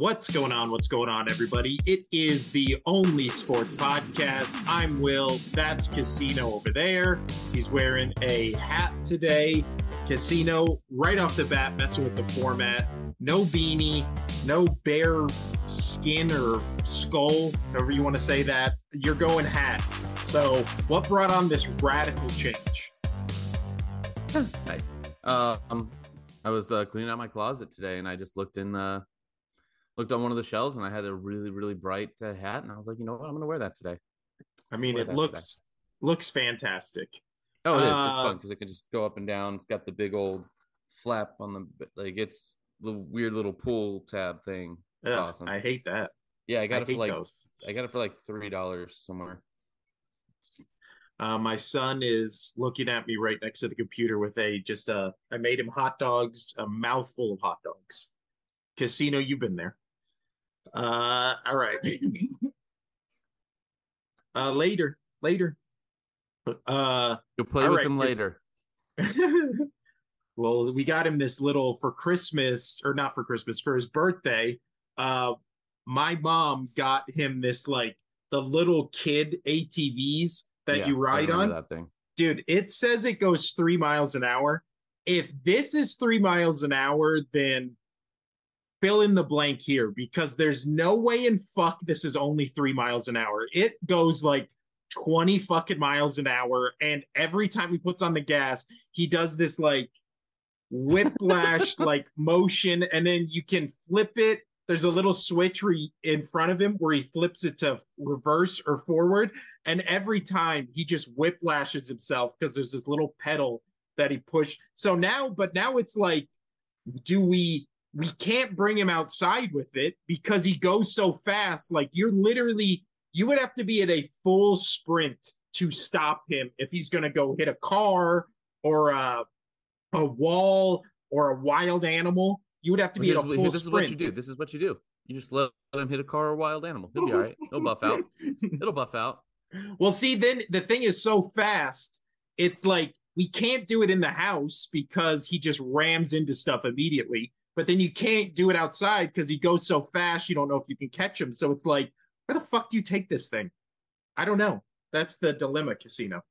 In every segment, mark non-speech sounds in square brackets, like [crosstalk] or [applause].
What's going on? What's going on, everybody? It is the only sports podcast. I'm Will. That's Casino over there. He's wearing a hat today. Casino, right off the bat, messing with the format. No beanie, no bear skin or skull, however you want to say that. You're going hat. So, what brought on this radical change? nice. Uh, um, I was uh, cleaning out my closet today, and I just looked in the looked on one of the shelves, and I had a really really bright uh, hat, and I was like, you know what, I'm gonna wear that today. I mean, it looks today. looks fantastic. Oh, it is. Uh, it's fun because it can just go up and down. It's got the big old flap on the like. It's the weird little pull tab thing. Ugh, awesome. I hate that. Yeah, I got I it for like those. I got it for like three dollars somewhere. Uh, my son is looking at me right next to the computer with a just a. Uh, made him hot dogs, a mouthful of hot dogs. Casino, you've been there. Uh, all right. [laughs] uh, later, later. Uh, you'll play with right, him later. [laughs] well, we got him this little for Christmas, or not for Christmas, for his birthday. Uh, my mom got him this like the little kid ATVs that yeah, you ride on. That thing. Dude, it says it goes three miles an hour. If this is three miles an hour, then fill in the blank here because there's no way in fuck this is only three miles an hour. It goes like 20 fucking miles an hour. And every time he puts on the gas, he does this like whiplash [laughs] like motion. And then you can flip it there's a little switch he, in front of him where he flips it to reverse or forward, and every time he just whiplashes himself because there's this little pedal that he pushed. So now, but now it's like, do we? We can't bring him outside with it because he goes so fast. Like you're literally, you would have to be at a full sprint to stop him if he's going to go hit a car or a, a wall or a wild animal you would have to be at a full This sprint. This is what you do. This is what you do. You just let, let him hit a car or wild animal. He'll be all right. He'll buff out. It'll buff out. [laughs] Well, see, then the thing is so fast. It's like we can't do it in the house because he just rams into stuff immediately. But then you can't do it outside because he goes so fast. You don't know if you can catch him. So it's like, where the fuck do you take this thing? I don't know. That's the dilemma, Casino.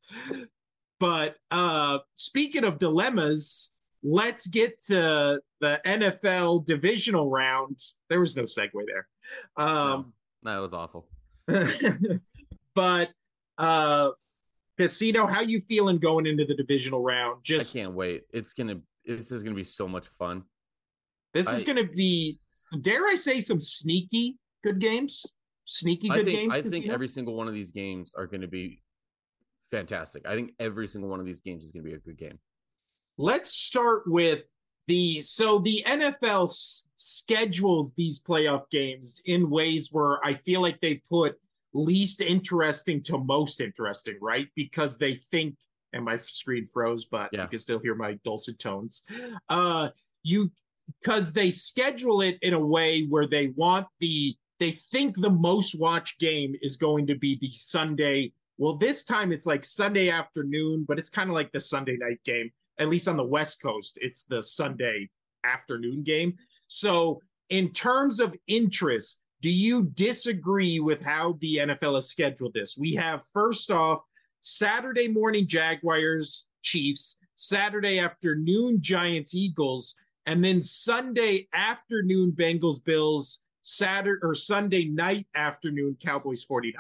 But uh speaking of dilemmas, let's get to the NFL divisional round. There was no segue there. Um, no, that was awful. [laughs] but uh, Casino, how you feeling going into the divisional round? Just I can't wait. It's gonna. This is gonna be so much fun. This I, is gonna be. Dare I say some sneaky good games? Sneaky good I think, games. I think every single one of these games are going to be fantastic. I think every single one of these games is going to be a good game. Let's start with the so the NFL s- schedules these playoff games in ways where I feel like they put least interesting to most interesting, right? Because they think and my screen froze, but yeah. you can still hear my dulcet tones. Uh you because they schedule it in a way where they want the they think the most watched game is going to be the Sunday. Well, this time it's like Sunday afternoon, but it's kind of like the Sunday night game at least on the West Coast, it's the Sunday afternoon game. So, in terms of interest, do you disagree with how the NFL has scheduled this? We have first off Saturday morning Jaguars Chiefs, Saturday afternoon Giants Eagles, and then Sunday afternoon Bengals Bills, Saturday or Sunday night afternoon Cowboys 49ers.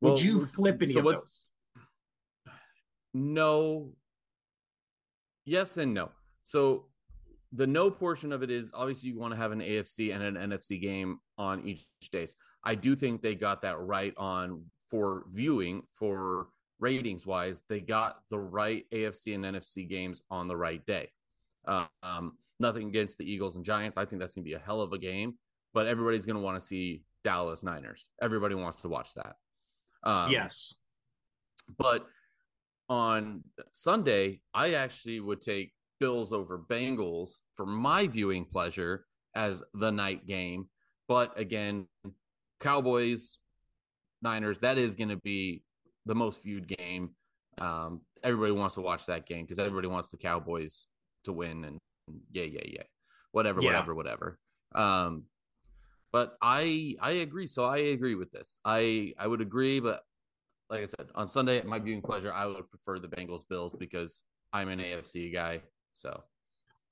Would well, you flip any so of what, those? No, yes and no. So the no portion of it is obviously you want to have an AFC and an NFC game on each days. I do think they got that right on for viewing for ratings wise. They got the right AFC and NFC games on the right day. Um, nothing against the Eagles and Giants. I think that's going to be a hell of a game, but everybody's going to want to see Dallas Niners. Everybody wants to watch that. Um, yes. But on Sunday, I actually would take Bills over Bengals for my viewing pleasure as the night game. But again, Cowboys, Niners, that is going to be the most viewed game. Um, everybody wants to watch that game because everybody wants the Cowboys to win and yeah, yeah, yeah, whatever, yeah. whatever, whatever. Um, But I I agree. So I agree with this. I I would agree, but like I said, on Sunday at my viewing pleasure, I would prefer the Bengals Bills because I'm an AFC guy. So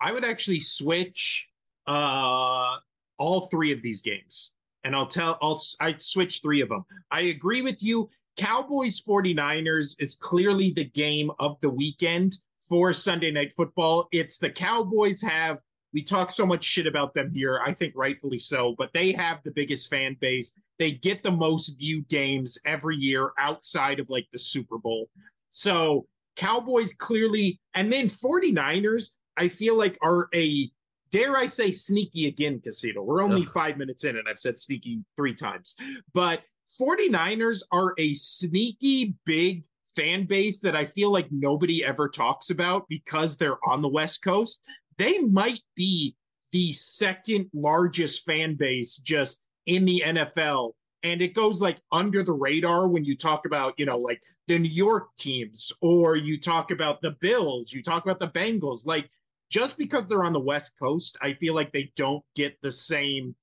I would actually switch uh all three of these games. And I'll tell I'll I switch three of them. I agree with you. Cowboys 49ers is clearly the game of the weekend for Sunday night football. It's the Cowboys have we talk so much shit about them here, I think rightfully so, but they have the biggest fan base. They get the most viewed games every year outside of like the Super Bowl. So, Cowboys clearly, and then 49ers, I feel like are a dare I say sneaky again casino. We're only Ugh. 5 minutes in and I've said sneaky 3 times. But 49ers are a sneaky big fan base that I feel like nobody ever talks about because they're on the West Coast they might be the second largest fan base just in the NFL. And it goes like under the radar when you talk about, you know, like the New York teams or you talk about the Bills, you talk about the Bengals. Like just because they're on the West Coast, I feel like they don't get the same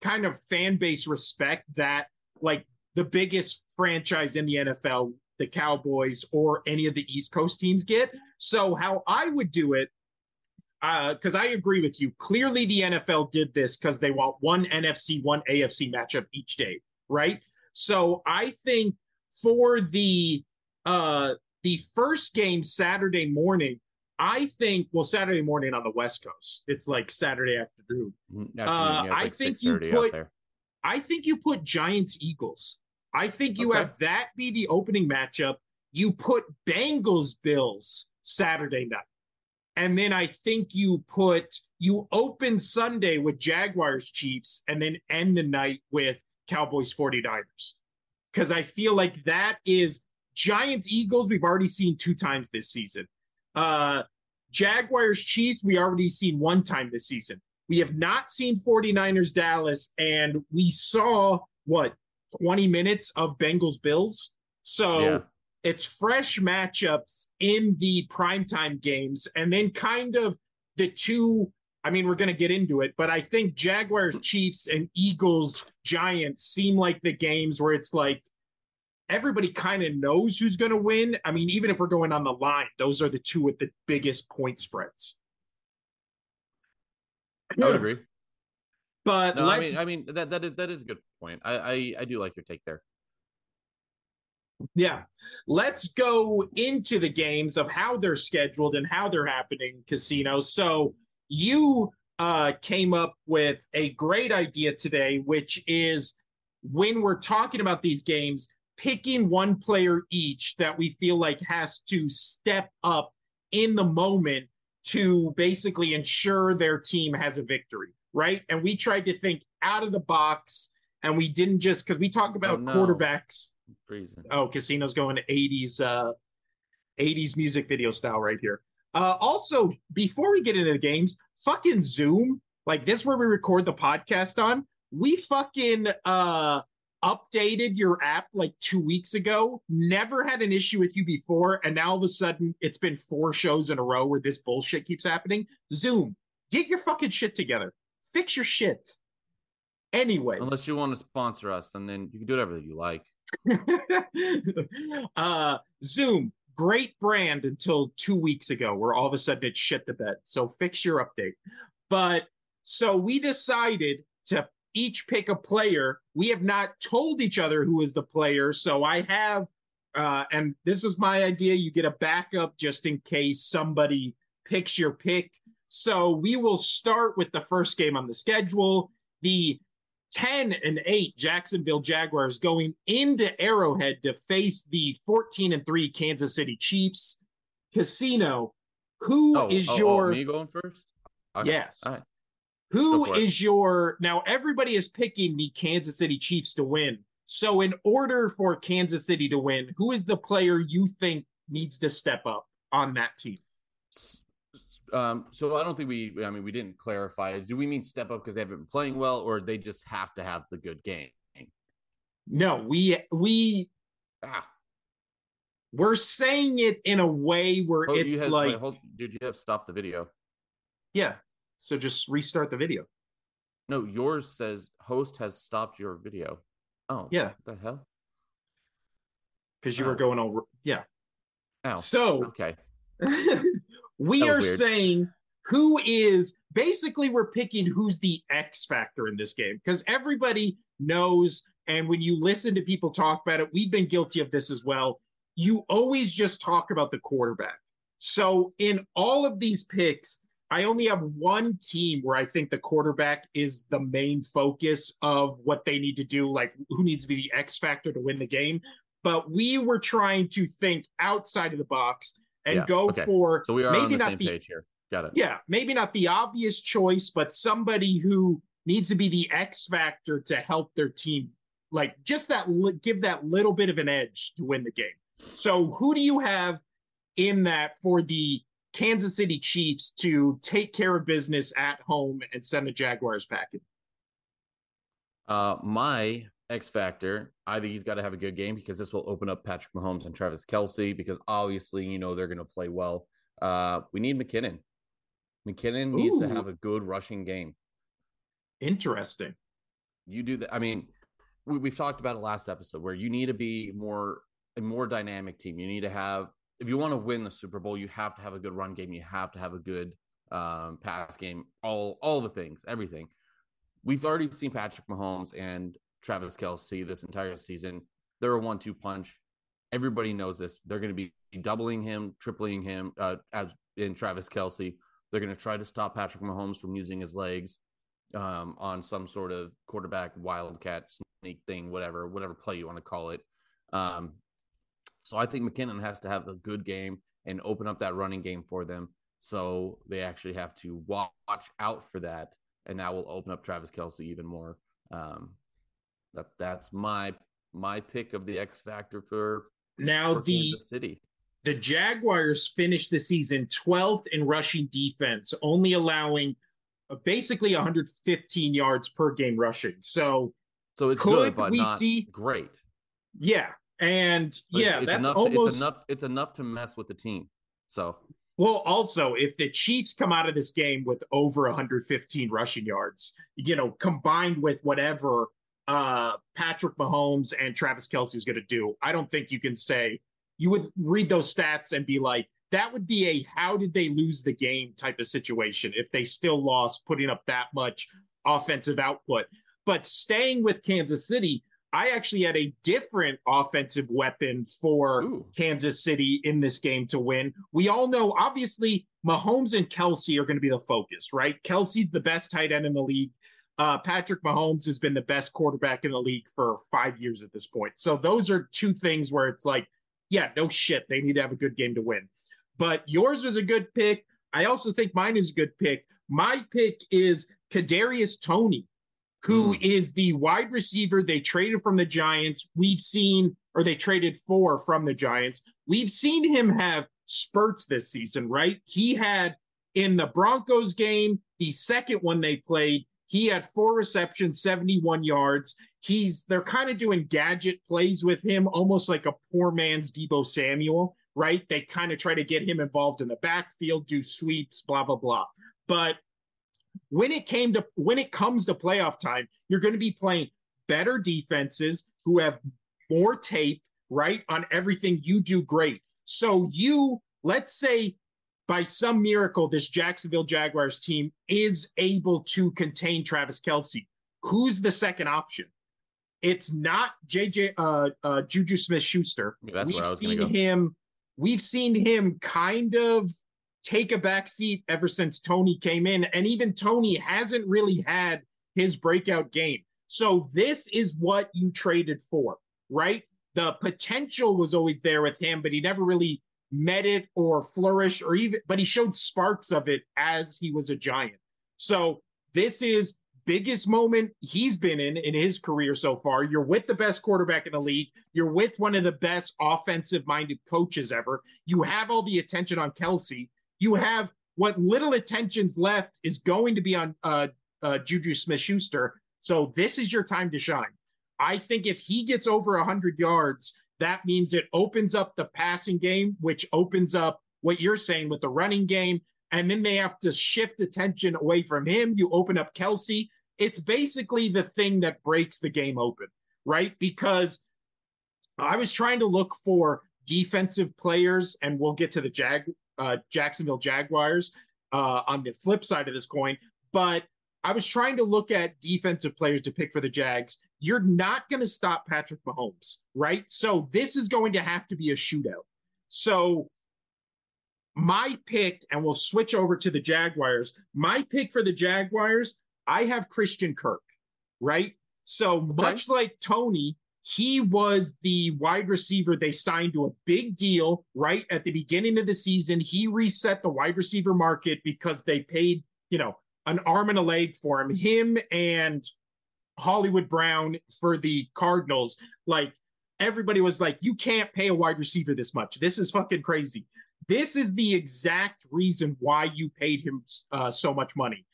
kind of fan base respect that like the biggest franchise in the NFL, the Cowboys or any of the East Coast teams get. So, how I would do it because uh, I agree with you. Clearly, the NFL did this because they want one NFC, one AFC matchup each day, right? So I think for the uh the first game Saturday morning, I think well Saturday morning on the West Coast, it's like Saturday afternoon. Mm, uh, yeah, like I think you put I think you put Giants Eagles. I think you okay. have that be the opening matchup. You put Bengals Bills Saturday night. And then I think you put you open Sunday with Jaguars Chiefs and then end the night with Cowboys 49ers. Because I feel like that is Giants Eagles, we've already seen two times this season. Uh Jaguars Chiefs, we already seen one time this season. We have not seen 49ers Dallas, and we saw what 20 minutes of Bengals Bills. So yeah it's fresh matchups in the primetime games and then kind of the two I mean, we're going to get into it, but I think Jaguars, Chiefs, and Eagles, Giants seem like the games where it's like everybody kind of knows who's going to win. I mean, even if we're going on the line, those are the two with the biggest point spreads. I would agree. But no, I mean, I mean that that is that is a good point. I, I I do like your take there. Yeah. Let's go into the games of how they're scheduled and how they're happening, Casino. So you uh, came up with a great idea today, which is when we're talking about these games, picking one player each that we feel like has to step up in the moment to basically ensure their team has a victory, right? And we tried to think out of the box and we didn't just because we talk about oh, no. quarterbacks Freezing. Oh, Casino's going to 80s uh 80s music video style right here. Uh also, before we get into the games, fucking Zoom, like this where we record the podcast on, we fucking uh updated your app like two weeks ago. Never had an issue with you before, and now all of a sudden it's been four shows in a row where this bullshit keeps happening. Zoom, get your fucking shit together. Fix your shit. Anyways. Unless you want to sponsor us, and then you can do whatever you like. [laughs] uh, Zoom, great brand until two weeks ago, where all of a sudden it shit the bed. So fix your update. But so we decided to each pick a player. We have not told each other who is the player. So I have, uh, and this was my idea. You get a backup just in case somebody picks your pick. So we will start with the first game on the schedule. The 10 and 8 Jacksonville Jaguars going into Arrowhead to face the 14 and 3 Kansas City Chiefs. Casino, Who oh, is oh, oh your oh, me going first? Okay. Yes. Right. Who is your now everybody is picking the Kansas City Chiefs to win. So in order for Kansas City to win, who is the player you think needs to step up on that team? Um, so I don't think we. I mean, we didn't clarify. Do we mean step up because they haven't been playing well, or they just have to have the good game? No, we we ah. we're saying it in a way where oh, it's had, like, wait, hold, dude, you have stopped the video. Yeah, so just restart the video. No, yours says host has stopped your video. Oh, yeah. the hell? Because you oh. were going over. Yeah. Oh, so okay. [laughs] we are weird. saying who is basically we're picking who's the X factor in this game because everybody knows. And when you listen to people talk about it, we've been guilty of this as well. You always just talk about the quarterback. So in all of these picks, I only have one team where I think the quarterback is the main focus of what they need to do, like who needs to be the X factor to win the game. But we were trying to think outside of the box and yeah, go okay. for so we are maybe not same the, page here. Got it. Yeah, maybe not the obvious choice, but somebody who needs to be the X factor to help their team, like just that give that little bit of an edge to win the game. So who do you have in that for the Kansas City Chiefs to take care of business at home and send the Jaguars packing? Uh, my X factor, I think he's got to have a good game because this will open up Patrick Mahomes and Travis Kelce because obviously you know they're going to play well. Uh, we need McKinnon. McKinnon Ooh. needs to have a good rushing game. Interesting. You do that. I mean, we, we've talked about it last episode where you need to be more a more dynamic team. You need to have if you want to win the Super Bowl, you have to have a good run game. You have to have a good um, pass game. All all the things, everything. We've already seen Patrick Mahomes and Travis Kelce this entire season. They're a one-two punch. Everybody knows this. They're going to be doubling him, tripling him uh, as in Travis Kelce. They're going to try to stop Patrick Mahomes from using his legs um, on some sort of quarterback wildcat sneak thing, whatever, whatever play you want to call it. Um, so I think McKinnon has to have a good game and open up that running game for them. So they actually have to watch out for that, and that will open up Travis Kelce even more. Um, that that's my my pick of the X factor for now for the Kansas City. The Jaguars finished the season 12th in rushing defense, only allowing uh, basically 115 yards per game rushing. So, so it's good, but we not see, great. Yeah, and yeah, it's, it's that's almost to, it's enough. It's enough to mess with the team. So well, also, if the Chiefs come out of this game with over 115 rushing yards, you know, combined with whatever uh, Patrick Mahomes and Travis Kelce is going to do, I don't think you can say you would read those stats and be like, that would be a how did they lose the game type of situation if they still lost putting up that much offensive output. But staying with Kansas City, I actually had a different offensive weapon for Ooh. Kansas City in this game to win. We all know, obviously, Mahomes and Kelce are going to be the focus, right? Kelce's the best tight end in the league. Uh, Patrick Mahomes has been the best quarterback in the league for five years at this point. So those are two things where it's like, yeah, no shit. They need to have a good game to win. But yours was a good pick. I also think mine is a good pick. My pick is Kadarius Toney, who mm. is the wide receiver they traded from the Giants. We've seen, or they traded for from the Giants. We've seen him have spurts this season, right? He had in the Broncos game, the second one they played, he had four receptions, 71 yards. He's they're kind of doing gadget plays with him, almost like a poor man's Deebo Samuel, right? They kind of try to get him involved in the backfield, do sweeps, blah, blah, blah. But when it came to when it comes to playoff time, you're going to be playing better defenses who have more tape, right, on everything you do great. So you, let's say by some miracle, this Jacksonville Jaguars team is able to contain Travis Kelce. Who's the second option? It's not JJ uh, uh, Juju Smith Schuster. We've seen him. We've seen him kind of take a back seat ever since Toney came in. And even Toney hasn't really had his breakout game. So this is what you traded for, right? The potential was always there with him, but he never really met it or flourished or even, but he showed sparks of it as he was a giant. So this is biggest moment he's been in in his career so far. You're with the best quarterback in the league. You're with one of the best offensive minded coaches ever. You have all the attention on Kelce. you have what little attention's left is going to be on uh, uh, Juju Smith Schuster. So this is your time to shine. I think if he gets over 100 yards, that means it opens up the passing game, which opens up what you're saying with the running game. And then they have to shift attention away from him. You open up Kelce. it's basically the thing that breaks the game open, right? Because I was trying to look for defensive players, and we'll get to the Jag uh, Jacksonville Jaguars uh, on the flip side of this coin. But I was trying to look at defensive players to pick for the Jags. You're not going to stop Patrick Mahomes, right? So this is going to have to be a shootout. So my pick, and we'll switch over to the Jaguars. My pick for the Jaguars, I have Christian Kirk, right? So okay. much like Toney, he was the wide receiver they signed to a big deal right at the beginning of the season. He reset the wide receiver market because they paid, you know, an arm and a leg for him. Him and Hollywood Brown for the Cardinals. Like everybody was like, you can't pay a wide receiver this much. This is fucking crazy. This is the exact reason why you paid him uh, so much money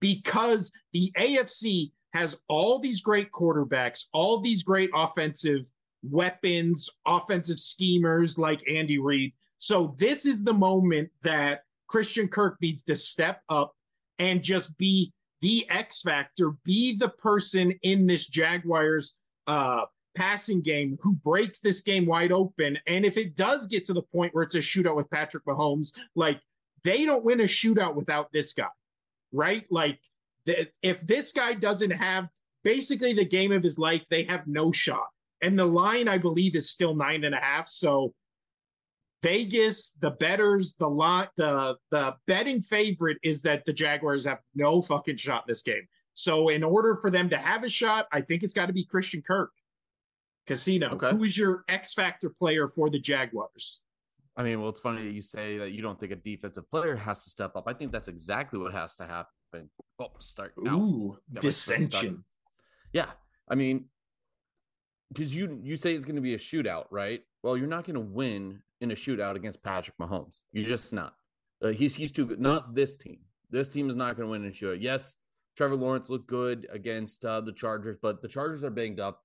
because the AFC has all these great quarterbacks, all these great offensive weapons, offensive schemers like Andy Reid. So this is the moment that Christian Kirk needs to step up and just be the X factor, be the person in this Jaguars uh, passing game who breaks this game wide open. And if it does get to the point where it's a shootout with Patrick Mahomes, like they don't win a shootout without this guy, right? Like if this guy doesn't have basically the game of his life, they have no shot. And the line, I believe, is still nine and a half. So Vegas, the betters, the lot, the the betting favorite is that the Jaguars have no fucking shot in this game. So in order for them to have a shot, I think it's got to be Christian Kirk. Casino. Okay. Who is your X factor player for the Jaguars? I mean, well, it's funny that you say that you don't think a defensive player has to step up. I think that's exactly what has to happen. Oh, start now. Ooh, dissension. Yeah, I mean, because you you say it's going to be a shootout, right? Well, you're not going to win in a shootout against Patrick Mahomes. You're just not. Uh, he's he's too good. Not this team. This team is not going to win in a shootout. Yes, Trevor Lawrence looked good against uh, the Chargers, but the Chargers are banged up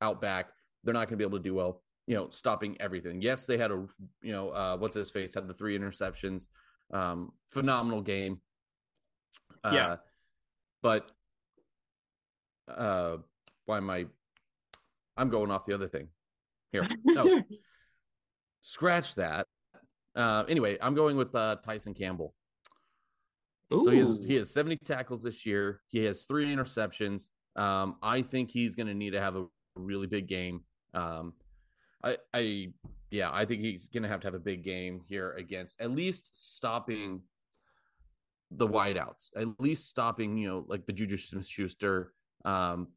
out back. They're not going to be able to do well. You know, stopping everything. Yes, they had a you know uh, what's his face had the three interceptions. Um, phenomenal game. Yeah. Uh, but uh why am I I'm going off the other thing. Here. No. [laughs] Scratch that. Uh anyway, I'm going with uh Tyson Campbell. Ooh. So he has he has 70 tackles this year. He has three interceptions. Um, I think he's gonna need to have a really big game. Um I I yeah, I think he's gonna have to have a big game here against at least stopping the wideouts, at least stopping, you know, like the Juju Smith Schuster. Um,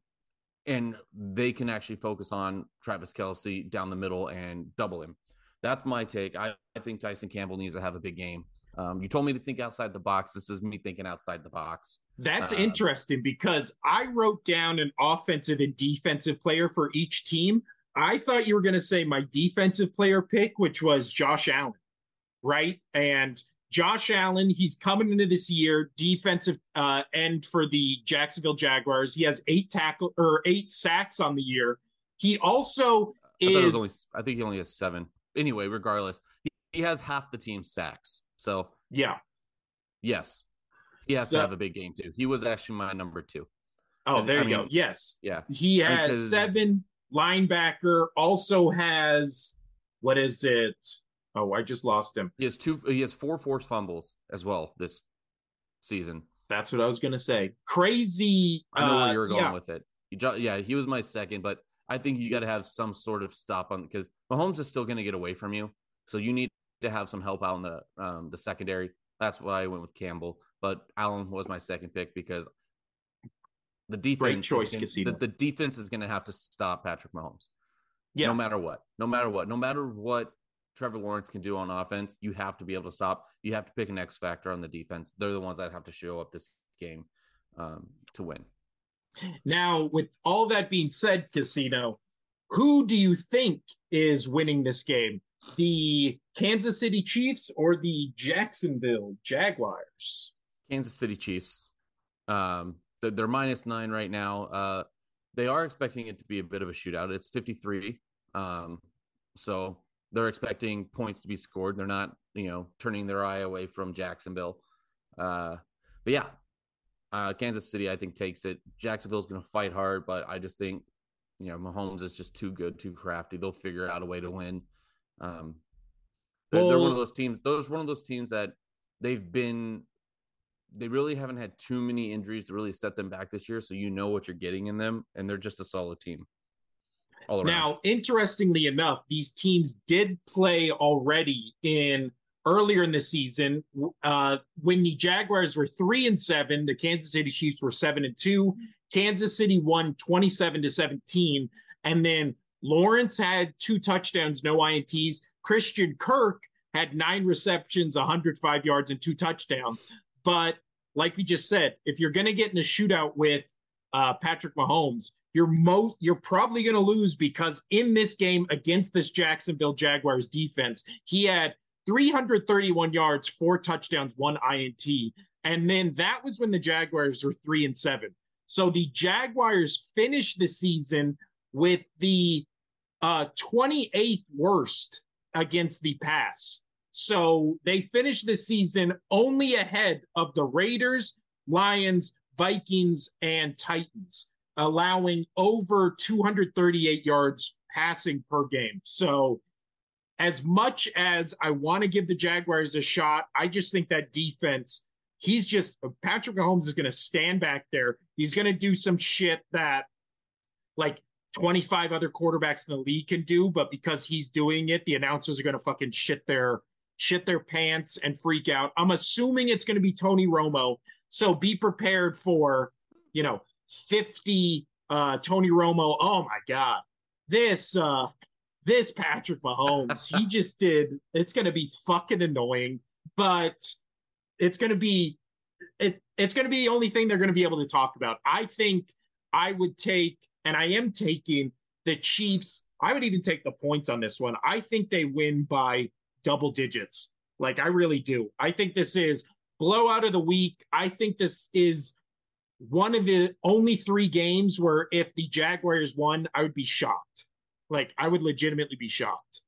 and they can actually focus on Travis Kelce down the middle and double him. That's my take. I, I think Tyson Campbell needs to have a big game. Um, you told me to think outside the box. This is me thinking outside the box. That's uh, interesting because I wrote down an offensive and defensive player for each team. I thought you were going to say my defensive player pick, which was Josh Allen, right? And Josh Allen, he's coming into this year defensive uh, end for the Jacksonville Jaguars. He has eight tackle or eight sacks on the year. He also I is. Only, I think he only has seven. Anyway, regardless, he, he has half the team sacks. So yeah, yes, he has so, to have a big game too. He was actually my number two. Oh, there I you mean, go. Yes, yeah, he has because... seven linebacker. Also has what is it? Oh, I just lost him. He has two. He has four forced fumbles as well this season. That's what I was gonna say. Crazy. I know uh, where you were going yeah. with it. yeah, he was my second, but I think you got to have some sort of stop on because Mahomes is still going to get away from you, so you need to have some help out in the um, the secondary. That's why I went with Campbell, but Allen was my second pick because the defense. Great choice, gonna, the, the, defense is going to have to stop Patrick Mahomes. Yeah. No matter what. No matter what. No matter what Trevor Lawrence can do on offense, you have to be able to stop. You have to pick an X factor on the defense. They're the ones that have to show up this game um, to win. Now, with all that being said, Casino, who do you think is winning this game? The Kansas City Chiefs or the Jacksonville Jaguars? Kansas City Chiefs. Um, they're minus nine right now. Uh, they are expecting it to be a bit of a shootout. It's 53. Um, so they're expecting points to be scored. They're not, you know, turning their eye away from Jacksonville. Uh, but yeah, Uh, Kansas City, I think, takes it. Jacksonville's going to fight hard, but I just think, you know, Mahomes is just too good, too crafty. They'll figure out a way to win. Um, they're, well, they're one of those teams. Those one of those teams that they've been. They really haven't had too many injuries to really set them back this year, so you know what you're getting in them, and they're just a solid team. All now, interestingly enough, these teams did play already in earlier in the season uh, when the Jaguars were three and seven. The Kansas City Chiefs were seven and two. Kansas City won twenty seven to seventeen, and then Lawrence had two touchdowns, no ints. Christian Kirk had nine receptions, 105 yards, and two touchdowns. But like we just said, if you're going to get in a shootout with uh, Patrick Mahomes, you're most you're probably going to lose because in this game against this Jacksonville Jaguars defense, he had 331 yards, four touchdowns, one INT, and then that was when the Jaguars were three and seven. So the Jaguars finished the season with the uh, 28th worst against the pass. So they finished the season only ahead of the Raiders, Lions, Vikings, and Titans allowing over 238 yards passing per game. So, as much as I want to give the Jaguars a shot, I just think that defense, he's just, Patrick Mahomes is going to stand back there. He's going to do some shit that like 25 other quarterbacks in the league can do, but because he's doing it, the announcers are going to fucking shit their shit their pants and freak out. I'm assuming it's going to be Tony Romo. So be prepared for, you know, 50 uh, Tony Romo. Oh my God. This uh this Patrick Mahomes, he [laughs] just did it's gonna be fucking annoying, but it's gonna be it it's gonna be the only thing they're gonna be able to talk about. I think I would take, and I am taking the Chiefs. I would even take the points on this one. I think they win by double digits. Like I really do. I think this is blowout of the week. I think this is one of the only three games where if the Jaguars won, I would be shocked. Like I would legitimately be shocked.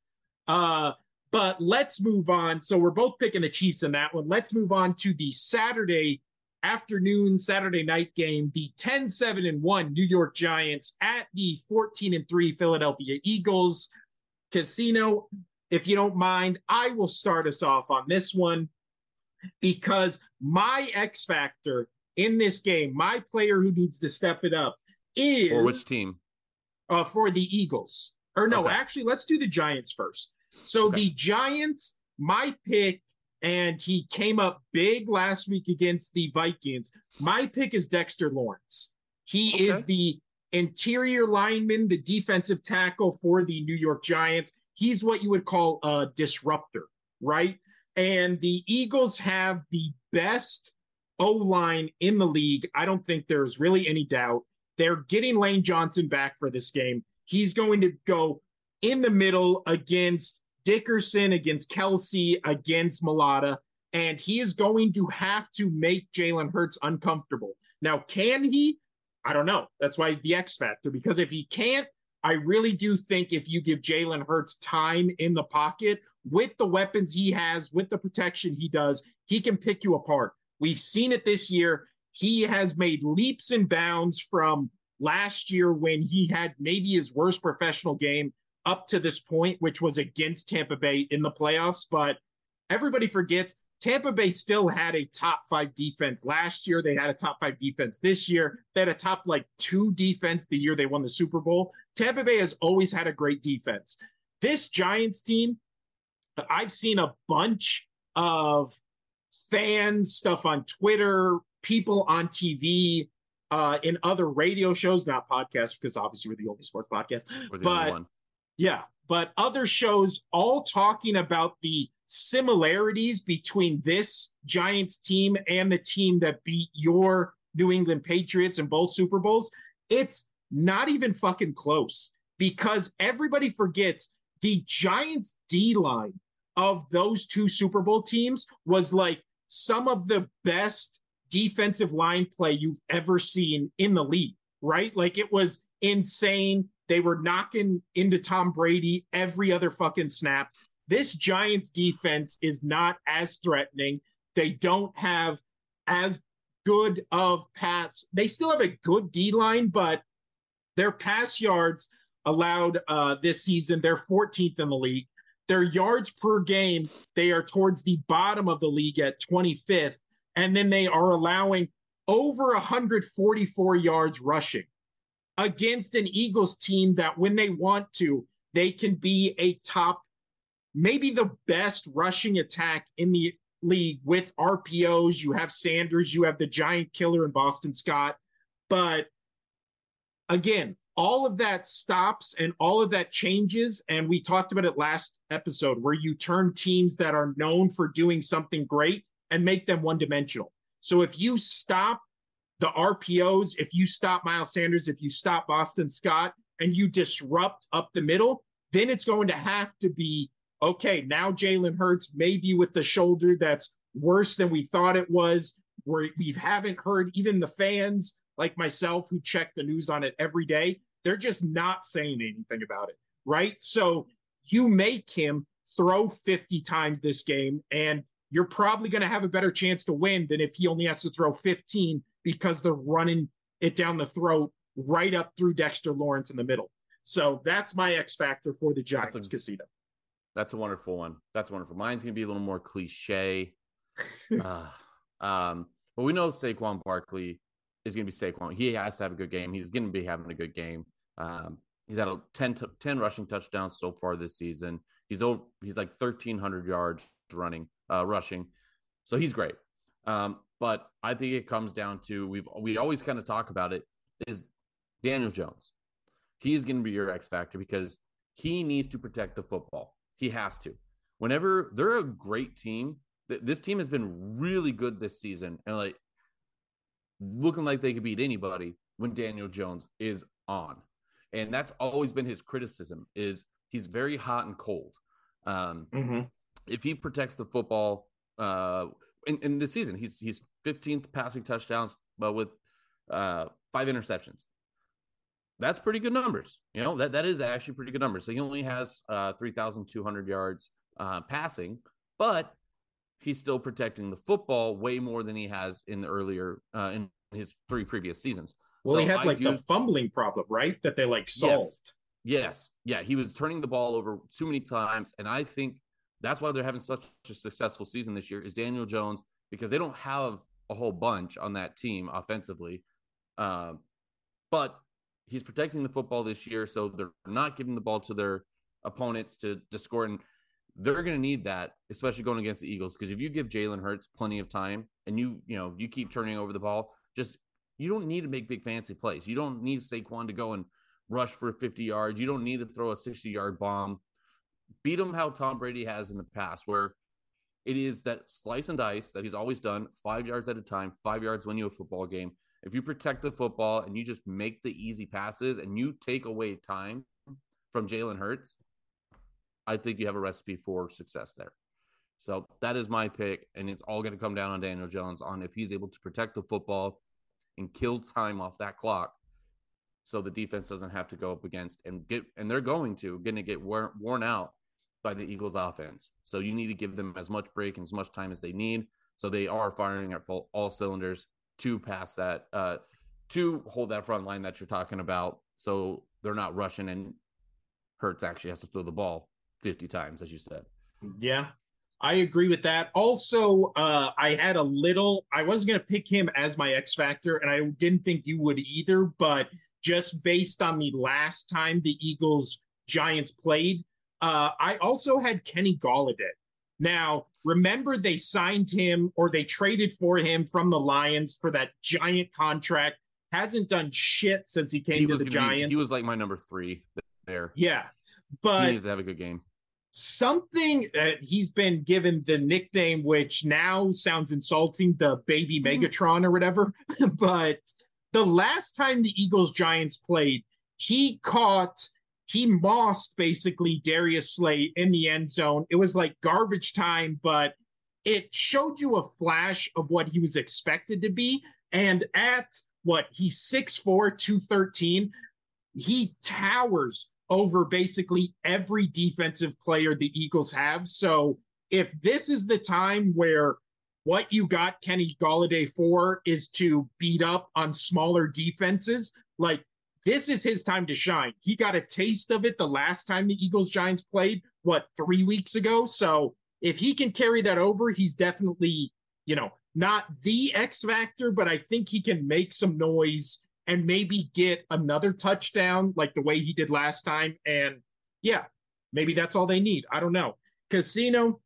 Uh, but let's move on. So we're both picking the Chiefs in that one. Let's move on to the Saturday afternoon, Saturday night game, the 10 7 and 1 New York Giants at the 14 and 3 Philadelphia Eagles. Casino, if you don't mind, I will start us off on this one because my X factor in this game, my player who needs to step it up is for which team? Uh, for the Eagles. Or no, okay. actually, let's do the Giants first. So okay. the Giants, my pick, and he came up big last week against the Vikings. My pick is Dexter Lawrence. He okay. is the interior lineman, the defensive tackle for the New York Giants. He's what you would call a disruptor, right? And the Eagles have the best O line in the league. I don't think there's really any doubt. They're getting Lane Johnson back for this game. He's going to go in the middle against Dickerson, against Kelce, against Mailata, and he is going to have to make Jalen Hurts uncomfortable. Now, can he? I don't know. That's why he's the X factor because if he can't, I really do think if you give Jalen Hurts time in the pocket with the weapons he has, with the protection he does, he can pick you apart. We've seen it this year. He has made leaps and bounds from last year when he had maybe his worst professional game up to this point, which was against Tampa Bay in the playoffs. But everybody forgets Tampa Bay still had a top five defense last year. They had a top five defense this year. They had a top like two defense the year they won the Super Bowl. Tampa Bay has always had a great defense. This Giants team, I've seen a bunch of fans, stuff on Twitter, people on TV, uh, in other radio shows, not podcasts, because obviously we're the only sports podcast. but yeah, but other shows all talking about the similarities between this Giants team and the team that beat your New England Patriots in both Super Bowls. It's not even fucking close because everybody forgets the Giants D line of those two Super Bowl teams was like some of the best defensive line play you've ever seen in the league, right? Like it was insane. They were knocking into Tom Brady every other fucking snap. This Giants defense is not as threatening. They don't have as good of pass. They still have a good D line, but their pass yards allowed uh, this season, they're 14th in the league. Their yards per game, they are towards the bottom of the league at 25th. And then they are allowing over 144 yards rushing against an Eagles team that, when they want to, they can be a top, maybe the best rushing attack in the league with RPOs. You have Sanders, you have the giant killer in Boston Scott. But again, all of that stops and all of that changes. And we talked about it last episode where you turn teams that are known for doing something great and make them one dimensional. So if you stop the RPOs, if you stop Miles Sanders, if you stop Boston Scott, and you disrupt up the middle, then it's going to have to be okay. Now Jalen Hurts, maybe with the shoulder that's worse than we thought it was, where we haven't heard even the fans like myself who check the news on it every day they're just not saying anything about it, right? So you make him throw 50 times this game, and you're probably going to have a better chance to win than if he only has to throw 15 because they're running it down the throat right up through Dexter Lawrence in the middle. So that's my X factor for the Giants that's a, casino. That's a wonderful one. That's wonderful. Mine's going to be a little more cliche. [laughs] uh, um, but we know Saquon Barkley is going to be Saquon. He has to have a good game. He's going to be having a good game. Um, he's had a 10, 10 rushing touchdowns so far this season. He's over. He's like thirteen hundred yards running, uh, rushing. So he's great. Um, but I think it comes down to we've we always kind of talk about it is Daniel Jones. He's going to be your X factor because he needs to protect the football. He has to. Whenever they're a great team, this team has been really good this season and like looking like they could beat anybody when Daniel Jones is on. And that's always been his criticism is he's very hot and cold. Um, mm-hmm. If he protects the football uh, in, in this season, he's he's 15th passing touchdowns, but with uh, five interceptions. That's pretty good numbers. You know that that is actually pretty good numbers. So he only has uh, 3,200 yards uh, passing, but he's still protecting the football way more than he has in the earlier uh, in his three previous seasons. Well, so he had like do, the fumbling problem, right? That they like solved. Yes. yes. Yeah. He was turning the ball over too many times. And I think that's why they're having such a successful season this year is Daniel Jones because they don't have a whole bunch on that team offensively. Uh, but he's protecting the football this year. So they're not giving the ball to their opponents to, to score. And they're going to need that, especially going against the Eagles. Because if you give Jalen Hurts plenty of time and you, you know, you keep turning over the ball, just you don't need to make big fancy plays. You don't need Saquon to go and rush for 50 yards. You don't need to throw a 60 yard bomb. Beat him how Tom Brady has in the past, where it is that slice and dice that he's always done, five yards at a time, five yards win you a football game. If you protect the football and you just make the easy passes and you take away time from Jalen Hurts, I think you have a recipe for success there. So that is my pick, and it's all going to come down on Daniel Jones on if he's able to protect the football and kill time off that clock so the defense doesn't have to go up against and get and they're going to going to get worn out by the Eagles offense. So you need to give them as much break and as much time as they need. So they are firing at full, all cylinders to pass that uh to hold that front line that you're talking about. So they're not rushing and Hurts actually has to throw the ball 50 times as you said. Yeah. I agree with that. Also, uh, I had a little, I was going to pick him as my X Factor, and I didn't think you would either, but just based on the last time the Eagles Giants played, uh, I also had Kenny Golladay. Now, remember they signed him or they traded for him from the Lions for that giant contract. Hasn't done shit since he came he to the Giants. Be, he was like my number three there. Yeah. But he needs to have a good game something uh, he's been given the nickname which now sounds insulting the baby mm-hmm. megatron or whatever [laughs] but the last time the eagles giants played he caught he mossed basically darius slay in the end zone it was like garbage time but it showed you a flash of what he was expected to be and at what he's 6'4 213 he towers over basically every defensive player the Eagles have. So if this is the time where what you got Kenny Golladay for is to beat up on smaller defenses. Like this is his time to shine. He got a taste of it the last time the Eagles Giants played, what, three weeks ago? So if he can carry that over, he's definitely, you know, not the X factor, but I think he can make some noise and maybe get another touchdown like the way he did last time. And yeah, maybe that's all they need. I don't know. Casino,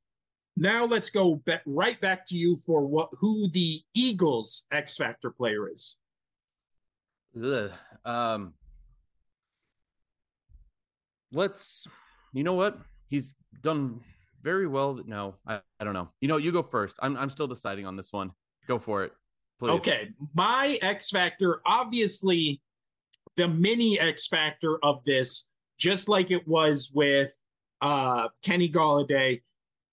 now let's go be- right back to you for what who the Eagles X Factor player is. Um, let's. You know what? He's done very well. No, I, I don't know. You know, you go first. I'm I'm still deciding on this one. Go for it, please. Okay, my X Factor, obviously, the mini X Factor of this, just like it was with uh Kenny Golladay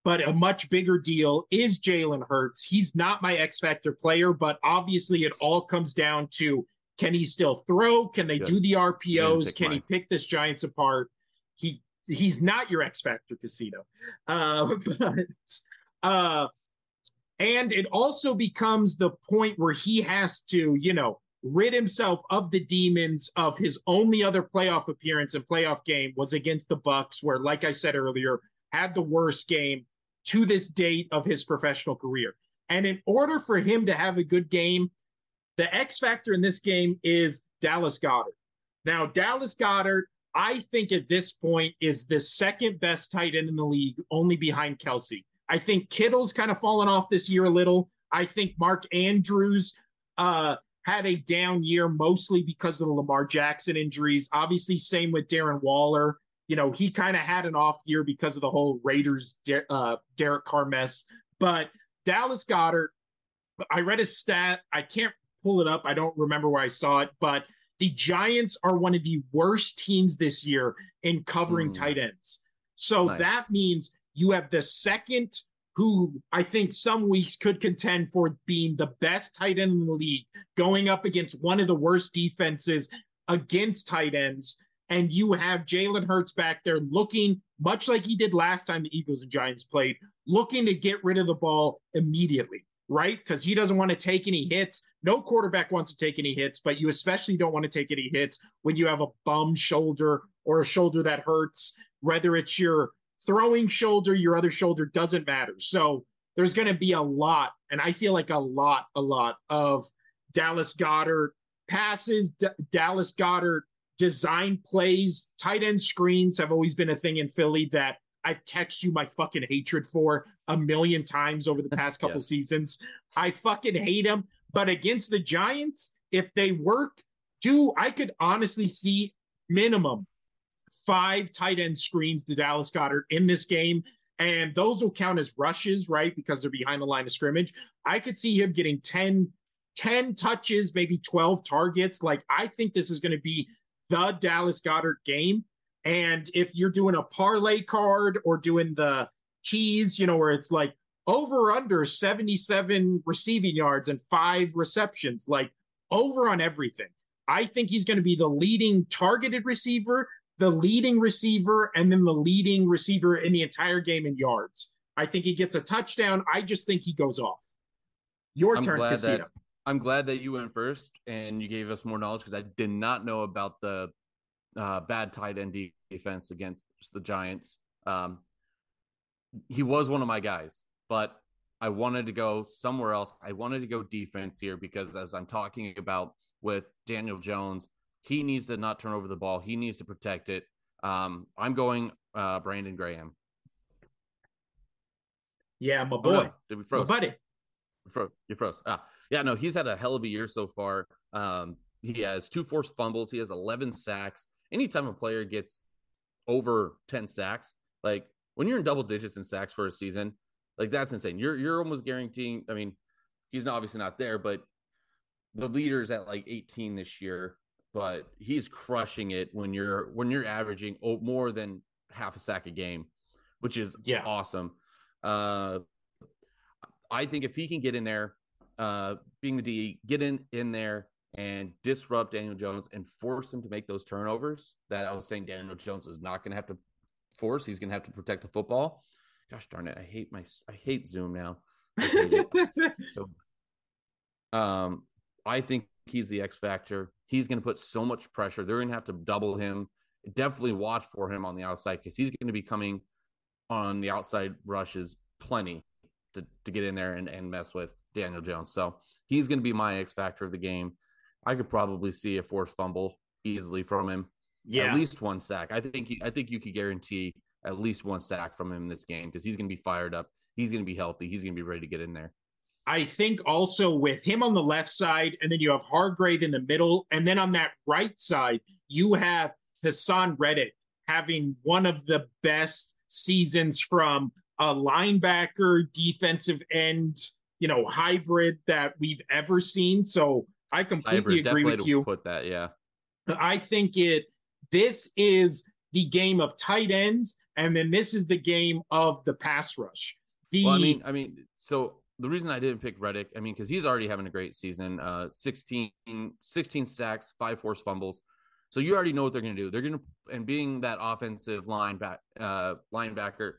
but a much bigger deal is Jalen Hurts. He's not my X Factor player, but obviously it all comes down to can he still throw? Can they do the RPOs? Can mine. he pick this Giants apart? He he's not your X Factor casino. Uh, [laughs] but uh and it also becomes the point where he has to, you know, rid himself of the demons of his only other playoff appearance and playoff game was against the Bucs, where, like I said earlier, had the worst game to this date of his professional career. And in order for him to have a good game, the X factor in this game is Dallas Goedert. Now, Dallas Goedert, I think at this point is the second best tight end in the league, only behind Kelce. I think Kittle's kind of fallen off this year a little. I think Mark Andrews uh, had a down year mostly because of the Lamar Jackson injuries. Obviously, same with Darren Waller you know, he kind of had an off year because of the whole Raiders uh, Derek Carr mess. But Dallas Goedert, I read a stat. I can't pull it up. I don't remember where I saw it, but the Giants are one of the worst teams this year in covering mm. tight ends. So nice. that means you have the second who I think some weeks could contend for being the best tight end in the league, going up against one of the worst defenses against tight ends and you have Jalen Hurts back there looking much like he did last time the Eagles and Giants played, looking to get rid of the ball immediately, right? Because he doesn't want to take any hits. No quarterback wants to take any hits, but you especially don't want to take any hits when you have a bum shoulder or a shoulder that hurts, whether it's your throwing shoulder, your other shoulder, doesn't matter. So there's going to be a lot, and I feel like a lot, a lot of Dallas Goedert passes, D- Dallas Goedert design plays, tight end screens have always been a thing in Philly that I've texted you my fucking hatred for a million times over the past [laughs] couple yes. seasons. I fucking hate him. But against the Giants, if they work, do I could honestly see minimum five tight end screens to Dallas Goedert in this game. And those will count as rushes, right? Because they're behind the line of scrimmage. I could see him getting 10, 10 touches, maybe 12 targets. Like, I think this is going to be the Dallas Goedert game. And if you're doing a parlay card or doing the tease, you know, where it's like over under 77 receiving yards and five receptions, like over on everything. I think he's going to be the leading targeted receiver, the leading receiver, and then the leading receiver in the entire game in yards. I think he gets a touchdown. I just think he goes off. Your I'm turn, Casino. I'm glad that you went first and you gave us more knowledge because I did not know about the uh, bad tight end defense against the Giants. Um, he was one of my guys, but I wanted to go somewhere else. I wanted to go defense here because, as I'm talking about with Daniel Jones, he needs to not turn over the ball. He needs to protect it. Um, I'm going uh, Brandon Graham. Yeah, my boy. Oh, no. Did we froze? My buddy. You froze. You froze. Ah, yeah, no, he's had a hell of a year so far. Um, he has two forced fumbles. He has 11 sacks. Anytime a player gets over 10 sacks, like when you're in double digits in sacks for a season, like that's insane. You're you're almost guaranteeing. I mean, he's not, obviously not there, but the leader's at like 18 this year. But he's crushing it when you're when you're averaging more than half a sack a game, which is yeah. awesome. Uh, I think if he can get in there, uh, being the D, get in in there and disrupt Daniel Jones and force him to make those turnovers that I was saying Daniel Jones is not going to have to force. He's going to have to protect the football. Gosh darn it, I hate my I hate Zoom now. [laughs] so, um, I think he's the X factor. He's going to put so much pressure. They're going to have to double him. Definitely watch for him on the outside because he's going to be coming on the outside rushes plenty to, to get in there and, and mess with Daniel Jones. So he's going to be my X factor of the game. I could probably see a forced fumble easily from him. Yeah, at least one sack. I think he, I think you could guarantee at least one sack from him this game because he's going to be fired up. He's going to be healthy. He's going to be ready to get in there. I think also with him on the left side, and then you have Hargrave in the middle, and then on that right side, you have Haason Reddick having one of the best seasons from a linebacker, defensive end, you know, hybrid that we've ever seen. So I completely agree with you. Put that, yeah. I think it. This is the game of tight ends, and then this is the game of the pass rush. The, well, I mean, I mean, so the reason I didn't pick Reddick, I mean, because he's already having a great season. Uh, 16, 16 sacks, five forced fumbles. So you already know what they're going to do. They're going to, and being that offensive lineback, uh, linebacker,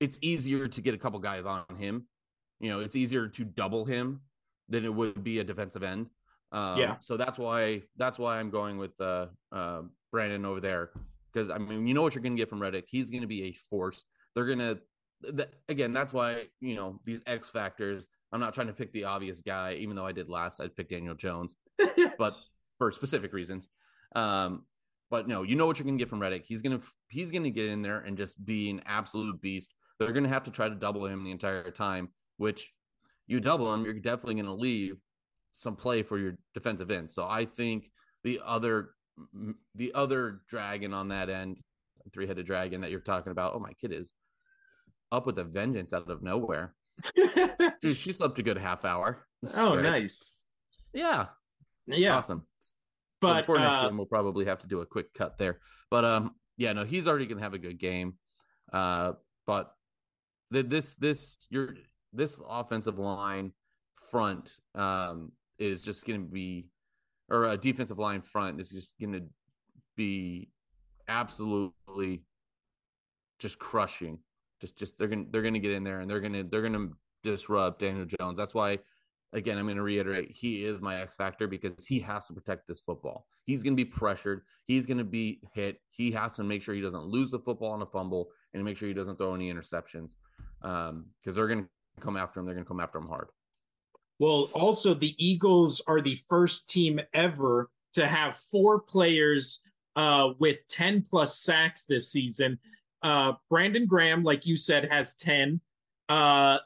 it's easier to get a couple guys on him. You know, it's easier to double him than it would be a defensive end. Um, yeah. So that's why that's why I'm going with uh, uh, Brandon over there because I mean you know what you're going to get from Reddick. He's going to be a force. They're going to that, again, that's why you know these X factors. I'm not trying to pick the obvious guy, even though I did last. I'd pick Daniel Jones, [laughs] but for specific reasons. Um, but no, you know what you're gonna get from Reddick. He's gonna he's gonna get in there and just be an absolute beast. They're gonna have to try to double him the entire time. Which you double him, you're definitely gonna leave some play for your defensive end. So I think the other the other dragon on that end, three headed dragon that you're talking about. Oh, my kid is up with a vengeance out of nowhere. [laughs] Dude, she slept a good half hour. Oh, great. nice. Yeah. Yeah. Awesome. But so before uh, next game, we'll probably have to do a quick cut there. But um, yeah, no, he's already gonna have a good game. Uh, but the, this this your this offensive line front um is just gonna be, or a defensive line front is just gonna be absolutely just crushing just just they're gonna they're gonna get in there and they're gonna they're gonna disrupt Daniel Jones. That's why again I'm gonna reiterate he is my X factor because he has to protect this football. He's gonna be pressured, he's gonna be hit, he has to make sure he doesn't lose the football on a fumble and make sure he doesn't throw any interceptions. Um, because they're gonna come after him, they're gonna come after him hard. Well, also the Eagles are the first team ever to have four players uh, with 10 plus sacks this season. Uh, Brandon Graham, like you said, has 10. Uh,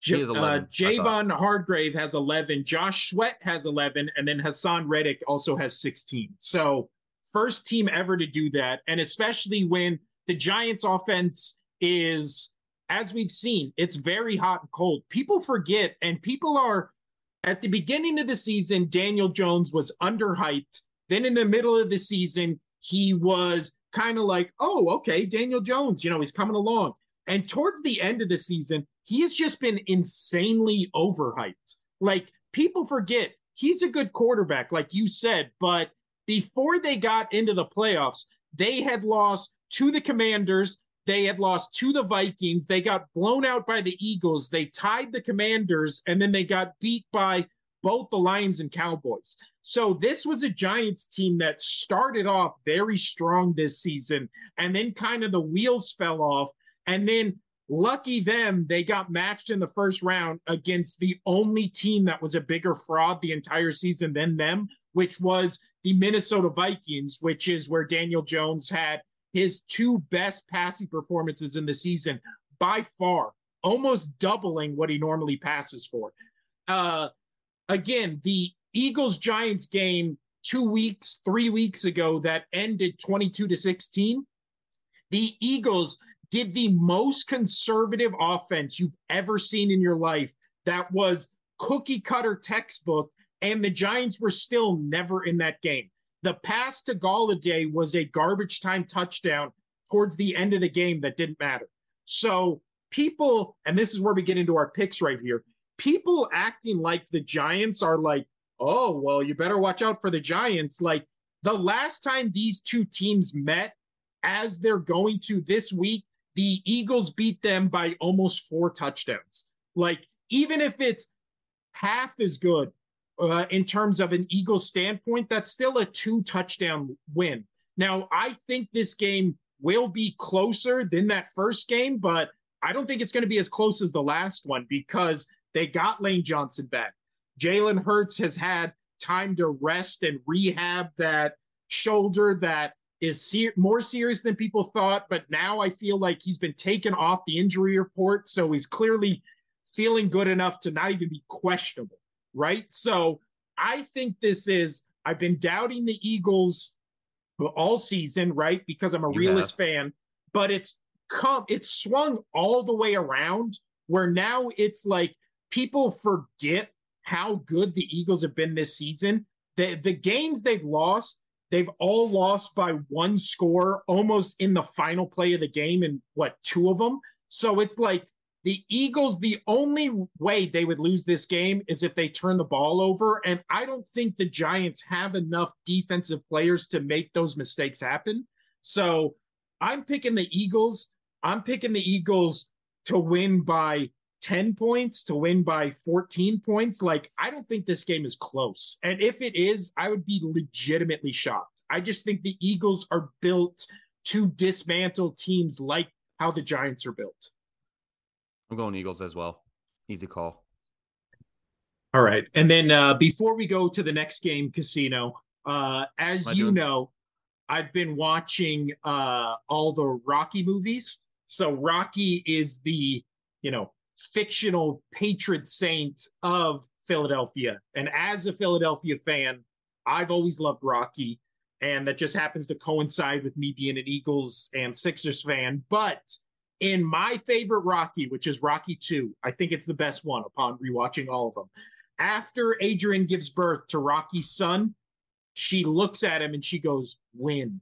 J- uh, Javon Hargrave has 11. Josh Sweat has 11. And then Haason Reddick also has 16. So, first team ever to do that. And especially when the Giants offense is, as we've seen, it's very hot and cold. People forget, and people are at the beginning of the season, Daniel Jones was underhyped. Then in the middle of the season, he was kind of like, oh, okay, Daniel Jones, you know, he's coming along. And towards the end of the season, he has just been insanely overhyped. Like people forget he's a good quarterback, like you said, but before they got into the playoffs, they had lost to the Commanders. They had lost to the Vikings. They got blown out by the Eagles. They tied the Commanders, and then they got beat by both the Lions and Cowboys. So this was a Giants team that started off very strong this season, and then kind of the wheels fell off. And then, lucky them, they got matched in the first round against the only team that was a bigger fraud the entire season than them, which was the Minnesota Vikings, which is where Daniel Jones had his two best passing performances in the season by far, almost doubling what he normally passes for. Uh, again, the Eagles Giants game two weeks, three weeks ago that ended 22 to 16, the Eagles did the most conservative offense you've ever seen in your life. That was cookie cutter textbook, and the Giants were still never in that game. The pass to Golladay was a garbage time touchdown towards the end of the game that didn't matter. So people, and this is where we get into our picks right here. People acting like the Giants are like oh, well, you better watch out for the Giants. Like the last time these two teams met, as they're going to this week, the Eagles beat them by almost four touchdowns. Like, even if it's half as good uh, in terms of an Eagles standpoint, that's still a two touchdown win. Now, I think this game will be closer than that first game, but I don't think it's going to be as close as the last one because they got Lane Johnson back. Jalen Hurts has had time to rest and rehab that shoulder that is ser- more serious than people thought. But now I feel like he's been taken off the injury report. So he's clearly feeling good enough to not even be questionable. Right. So I think this is, I've been doubting the Eagles all season, right? Because I'm a you realist have. fan, but it's come, it's swung all the way around where now it's like people forget how good the Eagles have been this season. The, the games they've lost, they've all lost by one score almost in the final play of the game and what, two of them? So it's like the Eagles, the only way they would lose this game is if they turn the ball over. And I don't think the Giants have enough defensive players to make those mistakes happen. So I'm picking the Eagles. I'm picking the Eagles to win by 10 points to win by 14 points. Like, I don't think this game is close. And if it is, I would be legitimately shocked. I just think the Eagles are built to dismantle teams like how the Giants are built. I'm going Eagles as well. Easy call. All right. And then uh, before we go to the next game, Casino, uh, as you doing? know, I've been watching uh, all the Rocky movies. So Rocky is the, you know, fictional patron saint of Philadelphia. And as a Philadelphia fan, I've always loved Rocky. And that just happens to coincide with me being an Eagles and Sixers fan. But in my favorite Rocky, which is Rocky 2, I think it's the best one upon rewatching all of them. After Adrian gives birth to Rocky's son, she looks at him and she goes, win.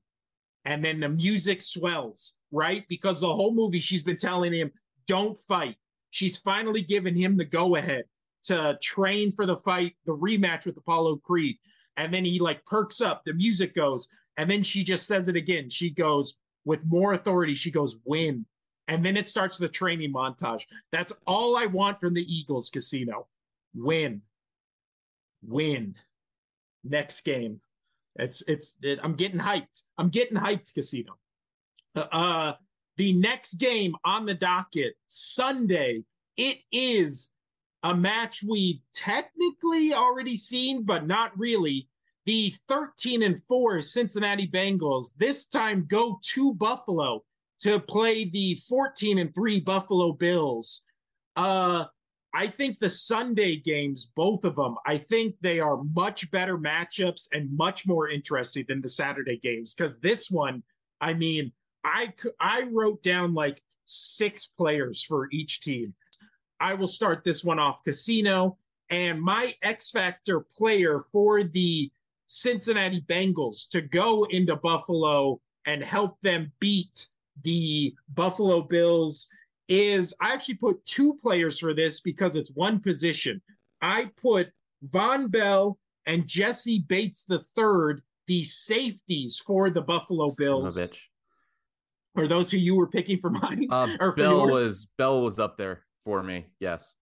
And then the music swells, right? Because the whole movie she's been telling him, don't fight, she's finally given him the go ahead to train for the fight, the rematch with Apollo Creed. And then he like perks up, the music goes, and then she just says it again. She goes with more authority, she goes, win. And then it starts the training montage. That's all I want from the Eagles casino. Win. Win. Next game. It's it's it, I'm getting hyped. I'm getting hyped, casino. Uh the next game on the docket, Sunday, it is a match we've technically already seen, but not really. The 13 and 4 Cincinnati Bengals this time go to Buffalo to play the 14 and 3 Buffalo Bills. Uh I think the Sunday games, both of them, I think they are much better matchups and much more interesting than the Saturday games. Because this one, I mean, I I wrote down like six players for each team. I will start this one off casino and my X factor player for the Cincinnati Bengals to go into Buffalo and help them beat the Buffalo Bills is I actually put two players for this because it's one position. I put Vonn Bell and Jessie Bates the third, the safeties for the Buffalo Bills. Or those who you were picking for mine? Uh, [laughs] or Bell was Bell was up there for me. Yes.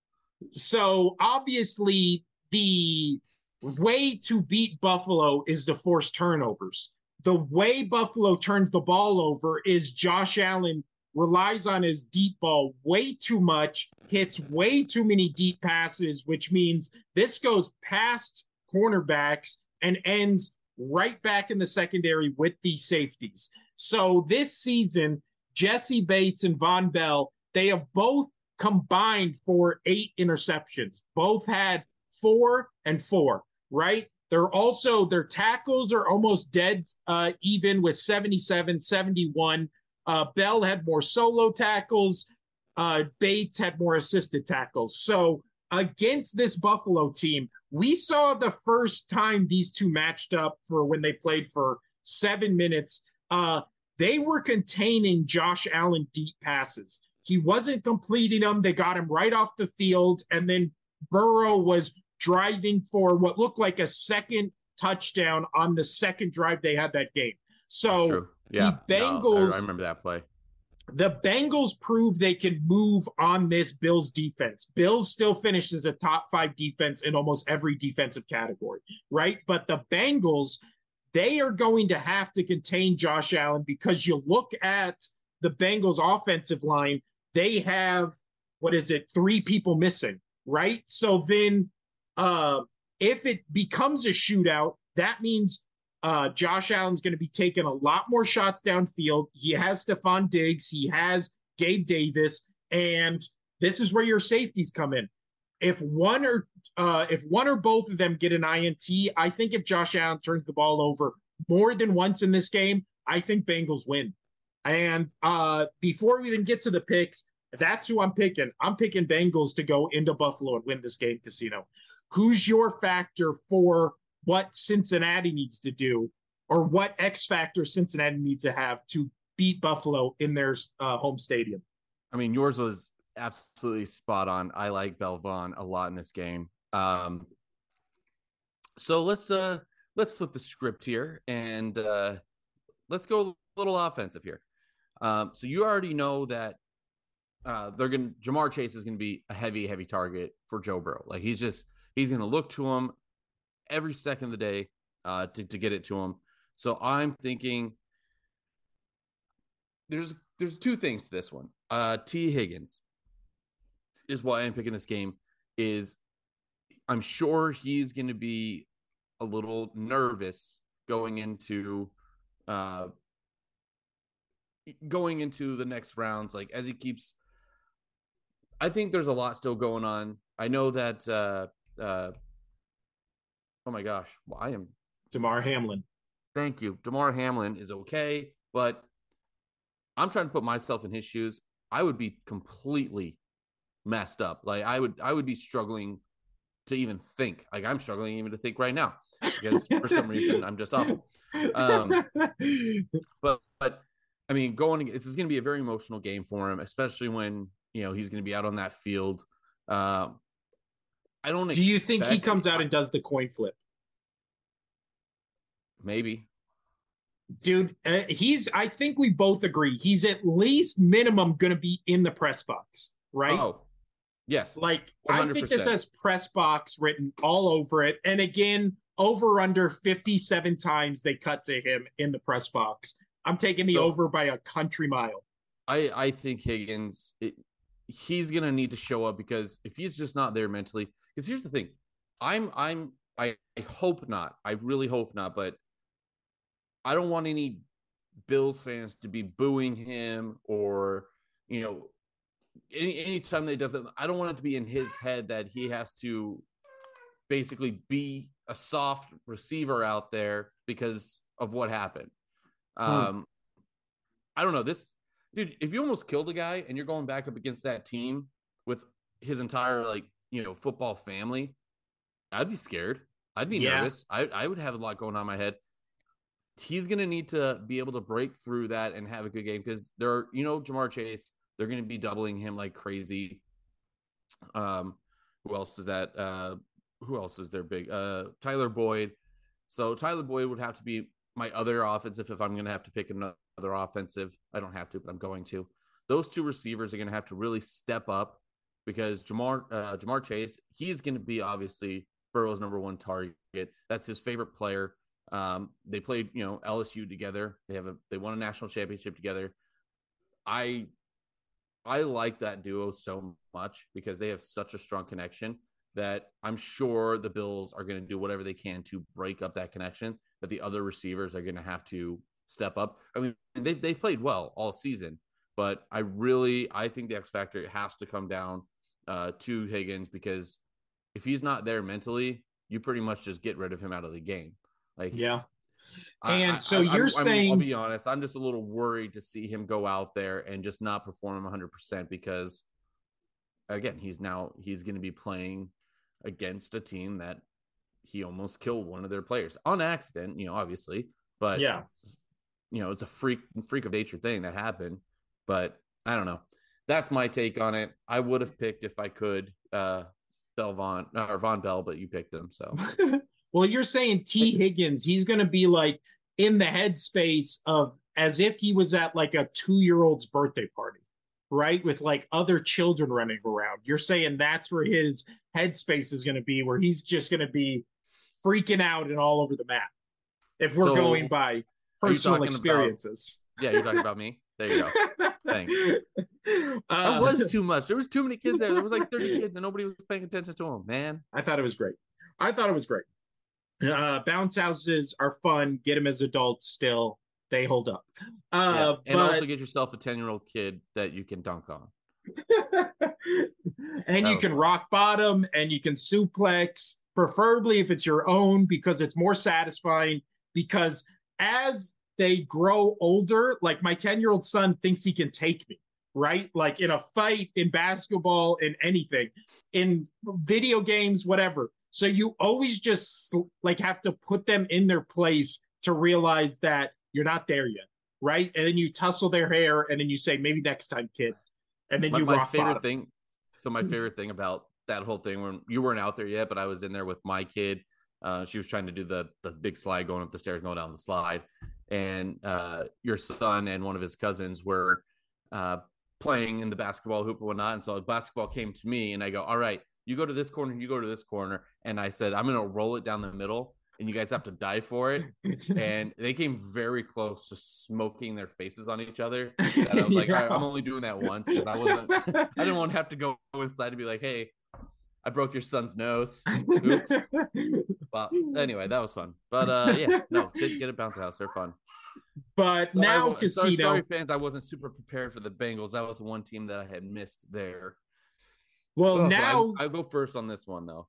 So obviously the way to beat Buffalo is to force turnovers. The way Buffalo turns the ball over is Josh Allen relies on his deep ball way too much, hits way too many deep passes, which means this goes past cornerbacks and ends right back in the secondary with these safeties. So this season, Jessie Bates and Vonn Bell, they have both combined for eight interceptions. Both had four and four, right? They're also, their tackles are almost dead uh, even with 77, 71. Uh, Bell had more solo tackles. Uh, Bates had more assisted tackles. So against this Buffalo team, we saw the first time these two matched up for when they played for seven minutes. Uh, they were containing Josh Allen deep passes. He wasn't completing them. They got him right off the field. And then Burrow was driving for what looked like a second touchdown on the second drive they had that game. So yeah, the Bengals. No, I remember that play. the Bengals prove they can move on this Bills defense. Bills still finishes a top five defense in almost every defensive category, right? But the Bengals, they are going to have to contain Josh Allen because you look at the Bengals offensive line, they have what is it, three people missing, right? So then uh if it becomes a shootout, that means uh, Josh Allen's going to be taking a lot more shots downfield. He has Stefon Diggs, he has Gabe Davis, and this is where your safeties come in. If one or uh, if one or both of them get an INT, I think if Josh Allen turns the ball over more than once in this game, I think Bengals win. And uh, before we even get to the picks, that's who I'm picking. I'm picking Bengals to go into Buffalo and win this game, Casino. Who's your factor for what Cincinnati needs to do or what X factor Cincinnati needs to have to beat Buffalo in their uh, home stadium. I mean, yours was absolutely spot on. I like Belvon a lot in this game. Um, so let's uh let's flip the script here and uh let's go a little offensive here. Um, so you already know that uh, they're gonna Ja'Marr Chase is gonna be a heavy, heavy target for Joe Burrow. Like he's just he's gonna look to him every second of the day uh, to, to get it to him. So I'm thinking there's there's two things to this one. Uh, Tee Higgins is why I'm picking this game. Is I'm sure he's going to be a little nervous going into uh, going into the next rounds. Like as he keeps, I think there's a lot still going on. I know that uh, uh, Oh my gosh. Well, I am Damar Hamlin. Thank you. Damar Hamlin is okay, but I'm trying to put myself in his shoes. I would be completely messed up. Like I would I would be struggling to even think. Like I'm struggling even to think right now because for some reason I'm just awful. Um, but but I mean, going this is going to be a very emotional game for him, especially when you know he's going to be out on that field. Uh, I don't. Do you think he comes out and does the coin flip? Maybe. Dude, uh, he's. I think we both agree he's at least minimum going to be in the press box, right? Oh, yes. Like 100%. I think this has press box written all over it, and again, over under fifty-seven times they cut to him in the press box. I'm taking the so, over by a country mile. I I think Higgins. It, he's gonna need to show up because if he's just not there mentally, because here's the thing, I'm I'm I, I hope not. I really hope not, but I don't want any Bills fans to be booing him or you know any anytime that he doesn't. I don't want it to be in his head that he has to basically be a soft receiver out there because of what happened. Hmm. Um, I don't know this dude. If you almost killed a guy and you're going back up against that team with his entire like you know, football family, I'd be scared. I'd be yeah. nervous. I, I would have a lot going on in my head. He's going to need to be able to break through that and have a good game because there are, you know, Ja'Marr Chase, they're going to be doubling him like crazy. Um, who else is that? Uh, who else is there big? Uh, Tyler Boyd. So Tyler Boyd would have to be my other offensive if I'm going to have to pick another offensive. I don't have to, but I'm going to. Those two receivers are going to have to really step up because Ja'Marr uh, Ja'Marr Chase, he's going to be obviously Burrow's number one target. That's his favorite player. Um, they played, you know, LSU together. They have a they won a national championship together. I I like that duo so much because they have such a strong connection that I'm sure the Bills are going to do whatever they can to break up that connection. That the other receivers are going to have to step up. I mean, they've they've played well all season, but I really I think the X factor has to come down uh, to Higgins because if he's not there mentally, you pretty much just get rid of him out of the game. Like, yeah. And I, so I, you're I'm, saying, I'll be honest, I'm just a little worried to see him go out there and just not perform 100% because, again, he's now he's going to be playing against a team that he almost killed one of their players on accident, you know, obviously, but yeah, you know, it's a freak freak of nature thing that happened. But I don't know that's my take on it. I would have picked if I could uh Belvon or Vonn Bell, but you picked him. So [laughs] well, you're saying T. Higgins, he's gonna be like in the headspace of as if he was at like a two year old's birthday party, right? With like other children running around. You're saying that's where his headspace is going to be, where he's just going to be freaking out and all over the map. If we're so, going by personal experiences. About, yeah, you're talking about me. There you go. [laughs] Thanks. Uh, that was too much. There was too many kids there. There was like 30 kids and nobody was paying attention to them, man. I thought it was great. I thought it was great. Uh, bounce houses are fun. Get them as adults still. They hold up. Uh, yeah. And but... also get yourself a 10 year old kid that you can dunk on. [laughs] and that you can fun. rock bottom and you can suplex, preferably if it's your own, because it's more satisfying. Because as they grow older, like my 10 year old son thinks he can take me, right? Like in a fight, in basketball, in anything, in video games, whatever. So you always just like have to put them in their place to realize that you're not there yet, right? And then you tussle their hair, and then you say, "Maybe next time, kid." And then my, you my favorite bottom. thing. So my [laughs] favorite thing about that whole thing when you weren't out there yet, but I was in there with my kid. Uh, she was trying to do the the big slide going up the stairs, going down the slide, and uh, your son and one of his cousins were uh, playing in the basketball hoop and whatnot. And so the basketball came to me, and I go, "All right, you go to this corner, you go to this corner. And I said, I'm going to roll it down the middle and you guys have to die for it. [laughs] and they came very close to smoking their faces on each other. And I was [laughs] like, yeah. I'm only doing that once because I wasn't, I didn't want to have to go inside and be like, hey, I broke your son's nose. Oops. [laughs] but anyway, that was fun. But uh, yeah, no, get, get a bounce house. They're fun. But so now, I, casino. Sorry, sorry, fans, I wasn't super prepared for the Bengals. That was one team that I had missed there. Well, oh, now I, will go first on this one though.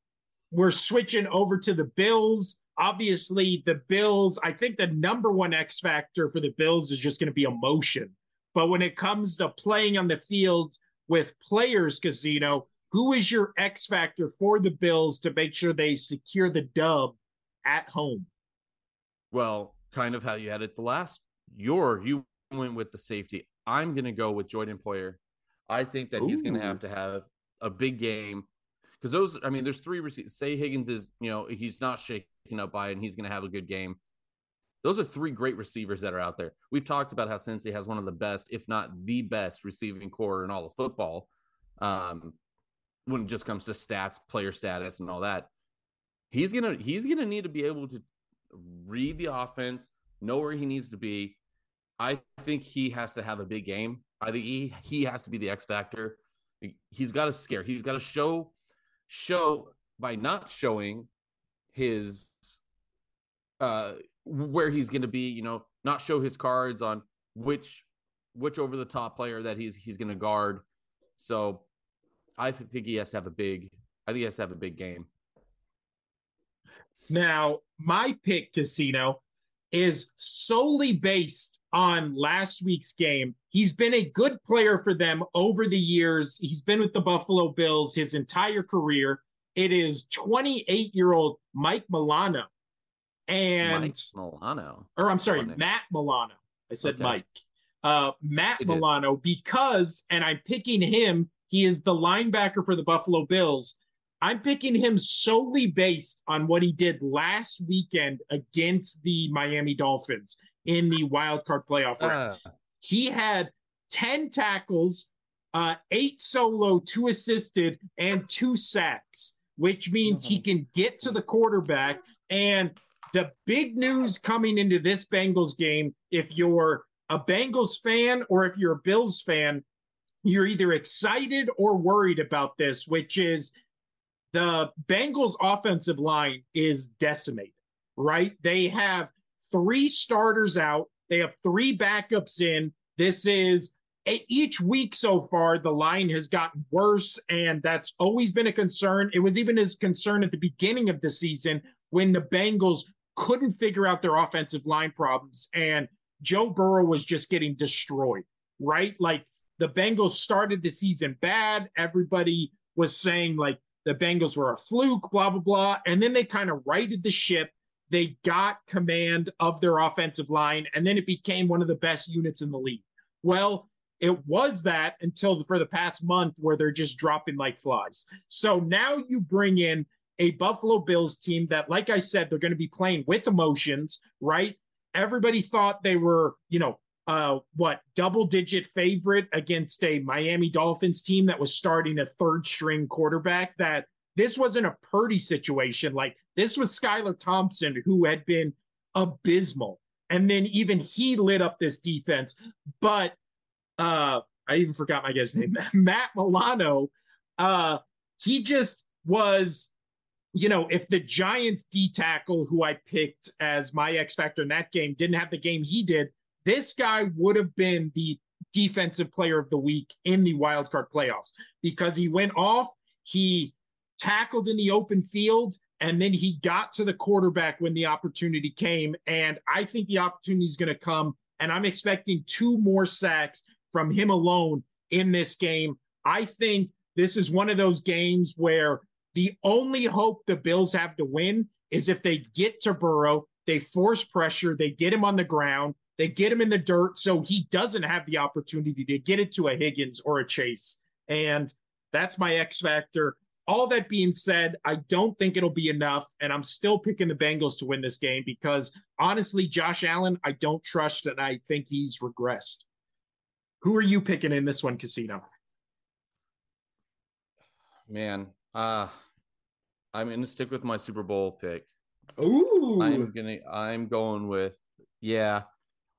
We're switching over to the Bills. Obviously, the Bills, I think the number one X factor for the Bills is just going to be emotion. But when it comes to playing on the field with players, Casino, who is your X factor for the Bills to make sure they secure the dub at home? Well, kind of how you had it the last. Your you went with the safety. I'm going to go with Jordan Poyer. I think that Ooh. he's going to have to have a big game because those I mean there's three receivers. Say Higgins is you know he's not shaken up by it and he's going to have a good game. Those are three great receivers that are out there. We've talked about how Cincy has one of the best, if not the best, receiving corps in all of football. Um, when it just comes to stats, player status, and all that, he's gonna he's gonna need to be able to read the offense, know where he needs to be. I think he has to have a big game. I think he he has to be the X factor he's got to scare. He's got to show show by not showing his uh where he's going to be, you know, not show his cards on which which over the top player that he's he's going to guard. So I think he has to have a big I think he has to have a big game. Now, my pick casino is solely based on last week's game. He's been a good player for them over the years. He's been with the Buffalo Bills his entire career. It is 28 year old Mike Milano. And Mike Milano. Or I'm sorry, Matt Milano. I said okay. Mike. Uh, Matt Milano, because, and I'm picking him, he is the linebacker for the Buffalo Bills. I'm picking him solely based on what he did last weekend against the Miami Dolphins in the wild card playoff round. Uh. He had 10 tackles, uh, eight solo, two assisted, and two sacks, which means he can get to the quarterback. And the big news coming into this Bengals game, if you're a Bengals fan or if you're a Bills fan, you're either excited or worried about this, which is the Bengals offensive line is decimated, right? They have three starters out, they have three backups in. This is each week so far, the line has gotten worse, and that's always been a concern. It was even as concern at the beginning of the season when the Bengals couldn't figure out their offensive line problems, and Joe Burrow was just getting destroyed, right? Like the Bengals started the season bad. Everybody was saying, like, the Bengals were a fluke, blah, blah, blah. And then they kind of righted the ship. They got command of their offensive line, and then it became one of the best units in the league. Well, it was that until for the past month where they're just dropping like flies. So now you bring in a Buffalo Bills team that, like I said, they're going to be playing with emotions, right? Everybody thought they were, you know, uh what double digit favorite against a Miami Dolphins team that was starting a third string quarterback that this wasn't a Purdy situation. Like this was Skylar Thompson who had been abysmal. And then even he lit up this defense. But uh I even forgot my guy's name. [laughs] Matt Milano uh he just was you know, if the Giants D tackle who I picked as my X factor in that game didn't have the game he did, this guy would have been the defensive player of the week in the wildcard playoffs because he went off, he tackled in the open field, and then he got to the quarterback when the opportunity came. And I think the opportunity is going to come, and I'm expecting two more sacks from him alone in this game. I think this is one of those games where the only hope the Bills have to win is if they get to Burrow, they force pressure, they get him on the ground, they get him in the dirt so he doesn't have the opportunity to get it to a Higgins or a Chase. And that's my X factor. All that being said, I don't think it'll be enough. And I'm still picking the Bengals to win this game because honestly, Josh Allen, I don't trust and I think he's regressed. Who are you picking in this one, Casino? Man, uh I'm gonna stick with my Super Bowl pick. Ooh. I'm gonna I'm going with yeah.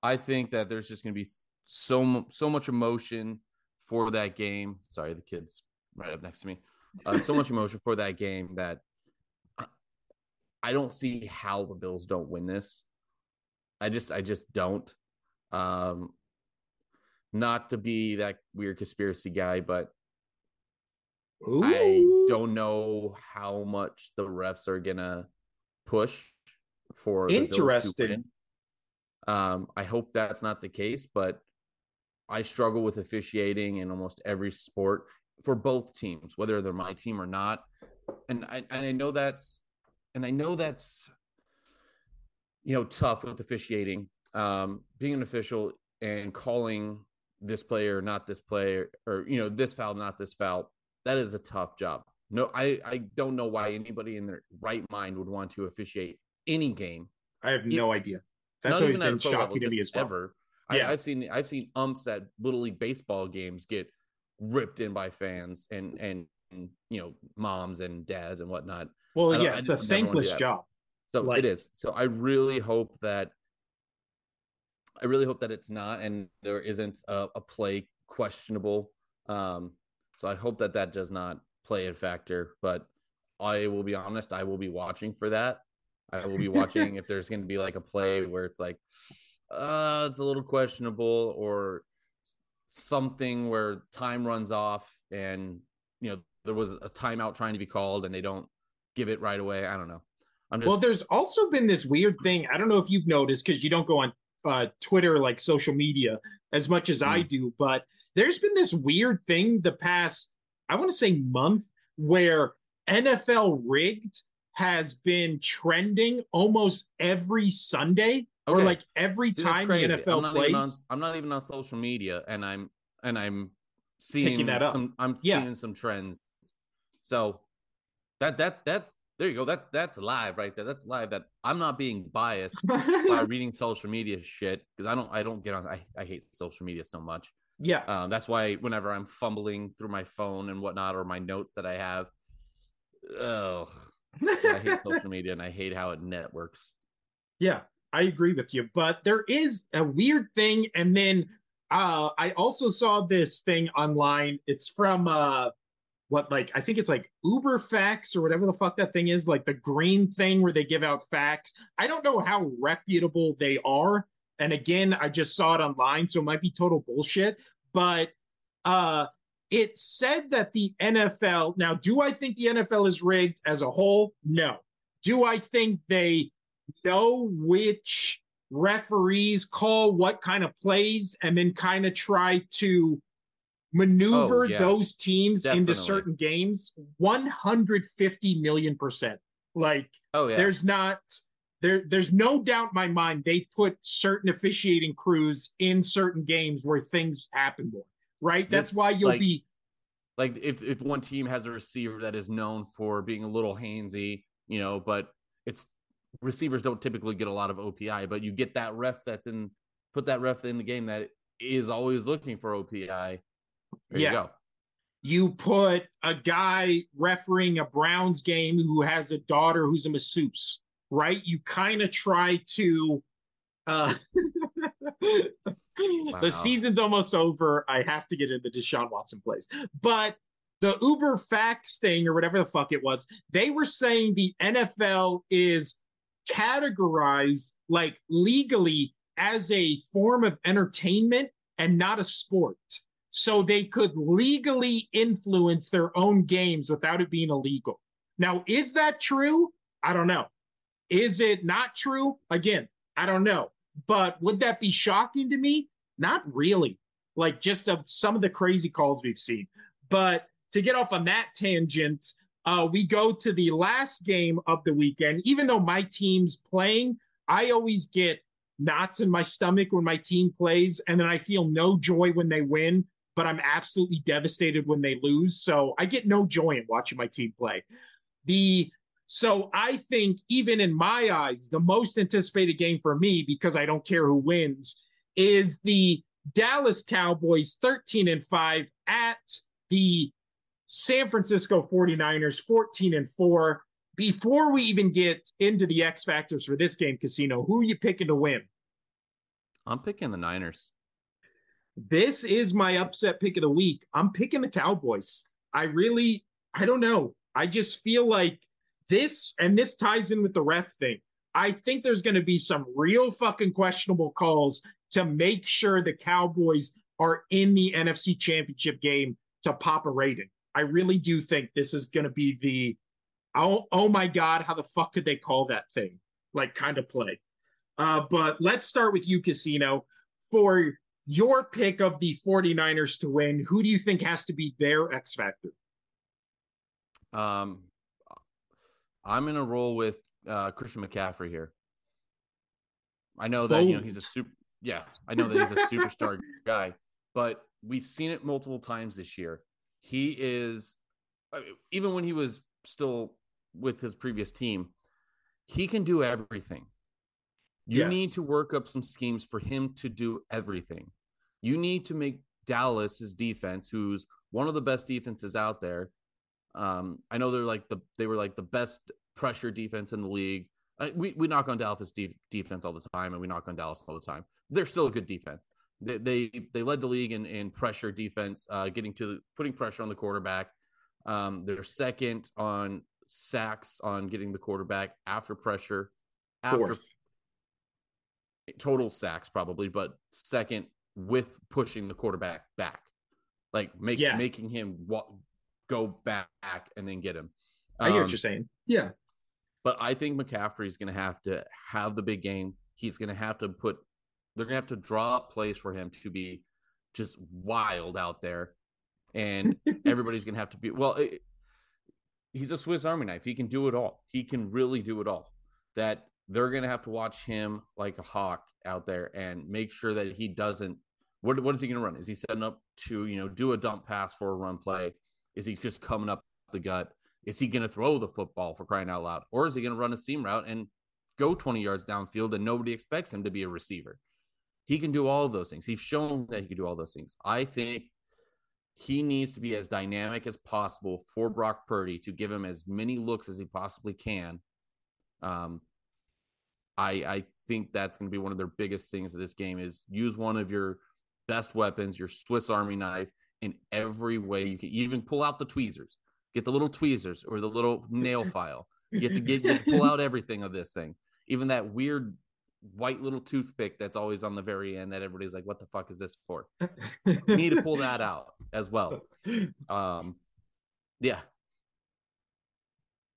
I think that there's just gonna be so so much emotion for that game. Sorry, the kids right up next to me. Uh, so much [laughs] emotion for that game that I don't see how the Bills don't win this. I just I just don't. Um not to be that weird conspiracy guy, but Ooh. I don't know how much the refs are gonna push for interesting. Um, I hope that's not the case, but I struggle with officiating in almost every sport for both teams, whether they're my team or not. And I and I know that's and I know that's you know tough with officiating. Um, being an official and calling this player not this player or you know this foul not this foul that is a tough job. No, I, I don't know why anybody in their right mind would want to officiate any game. I have no it, idea. That's always been shocking level, to me as well. Ever. Yeah. I, have seen I've seen umps at little league baseball games get ripped in by fans and and, and you know moms and dads and whatnot. Well, yeah, it's a thankless job. So like, it is. So I really hope that I really hope that it's not and there isn't a, a play questionable. Um, so I hope that that does not play a factor. But I will be honest, I will be watching for that. I will be [laughs] watching if there's going to be like a play where it's like, uh, it's a little questionable or something where time runs off and you know there was a timeout trying to be called and they don't give it right away. I don't know. I'm just... Well, there's also been this weird thing. I don't know if you've noticed because you don't go on uh, Twitter like social media as much as mm. I do, but there's been this weird thing the past, I want to say month, where NFL rigged has been trending almost every Sunday okay. or like every time the NFL I'm plays. On, I'm not even on social media, and I'm and I'm seeing that some. I'm yeah. seeing some trends. So that that that's there you go. That that's live right there. That's live. That I'm not being biased [laughs] by reading social media shit because I don't I don't get on. I I hate social media so much. Yeah. Um, that's why whenever I'm fumbling through my phone and whatnot or my notes that I have, oh, I hate [laughs] social media and I hate how it networks. Yeah, I agree with you. But there is a weird thing. And then uh, I also saw this thing online. It's from uh, what, like, I think it's like Uber Facts or whatever the fuck that thing is, like the green thing where they give out facts. I don't know how reputable they are and again, I just saw it online, so it might be total bullshit. But uh, it said that the NFL. Now, do I think the NFL is rigged as a whole? No. Do I think they know which referees call what kind of plays and then kind of try to maneuver oh, yeah. those teams Definitely. into certain games? 150 million percent. Like, oh, yeah. there's not there there's no doubt in my mind they put certain officiating crews in certain games where things happen more right that's why you'll like, be like if if one team has a receiver that is known for being a little handsy you know but it's receivers don't typically get a lot of opi but you get that ref that's in put that ref in the game that is always looking for OPI. There yeah. you go. You put a guy refereeing a Browns game who has a daughter who's a masseuse, right? You kind of try to. Uh, [laughs] wow. The season's almost over. I have to get into Deshaun Watson place. but the Uber Facts thing or whatever the fuck it was, they were saying the NFL is categorized like legally as a form of entertainment and not a sport. So they could legally influence their own games without it being illegal. Now, is that true? I don't know. Is it not true? Again, I don't know. But would that be shocking to me? Not really. Like just of some of the crazy calls we've seen. But to get off on that tangent, uh, we go to the last game of the weekend. Even though my team's playing, I always get knots in my stomach when my team plays, and then I feel no joy when they win, but I'm absolutely devastated when they lose. So I get no joy in watching my team play. The so I think even in my eyes, the most anticipated game for me, because I don't care who wins, is the Dallas Cowboys 13 and 5 at the San Francisco 49ers 14 and 4. Before we even get into the X factors for this game, Casino, who are you picking to win? I'm picking the Niners. This is my upset pick of the week. I'm picking the Cowboys. I really, I don't know. I just feel like this, and this ties in with the ref thing. I think there's going to be some real fucking questionable calls to make sure the Cowboys are in the NFC Championship game to pop a rating. I really do think this is going to be the oh oh my god, how the fuck could they call that thing? Like kind of play. Uh, but let's start with you, Casino. For your pick of the 49ers to win, who do you think has to be their X factor? Um, I'm gonna roll with uh, Christian McCaffrey here. I know that you know he's a super. Yeah, I know that he's a superstar [laughs] guy, but we've seen it multiple times this year. He is, even when he was still with his previous team, he can do everything. You yes. need to work up some schemes for him to do everything. You need to make Dallas's defense, who's one of the best defenses out there. Um, I know they're like the they were like the best pressure defense in the league. we we knock on Dallas de- defense all the time, and we knock on Dallas all the time. They're still a good defense. They they, they led the league in, in pressure defense, uh, getting to the, putting pressure on the quarterback. Um, they're second on sacks on getting the quarterback after pressure, after Fourth. total sacks probably, but second with pushing the quarterback back, like make, yeah. making him walk, go back and then get him. Um, I hear what um, you're saying. Yeah. But I think McCaffrey's going to have to have the big game. He's going to have to put they're gonna have to draw up plays for him to be just wild out there, and [laughs] everybody's gonna have to be well. It, he's a Swiss Army knife. He can do it all. He can really do it all. That they're gonna have to watch him like a hawk out there and make sure that he doesn't. What what is he gonna run? Is he setting up to you know do a dump pass for a run play? Is he just coming up the gut? Is he going to throw the football for crying out loud? Or is he going to run a seam route and go 20 yards downfield and nobody expects him to be a receiver? He can do all of those things. He's shown that he can do all those things. I think he needs to be as dynamic as possible for Brock Purdy to give him as many looks as he possibly can. Um, I I think that's going to be one of their biggest things of this game is use one of your best weapons, your Swiss Army knife, in every way you can. Even pull out the tweezers, get the little tweezers or the little [laughs] nail file. You have to get have to pull out everything of this thing, even that weird white little toothpick that's always on the very end that everybody's like, what the fuck is this for? you need to pull that out as well. Um, yeah.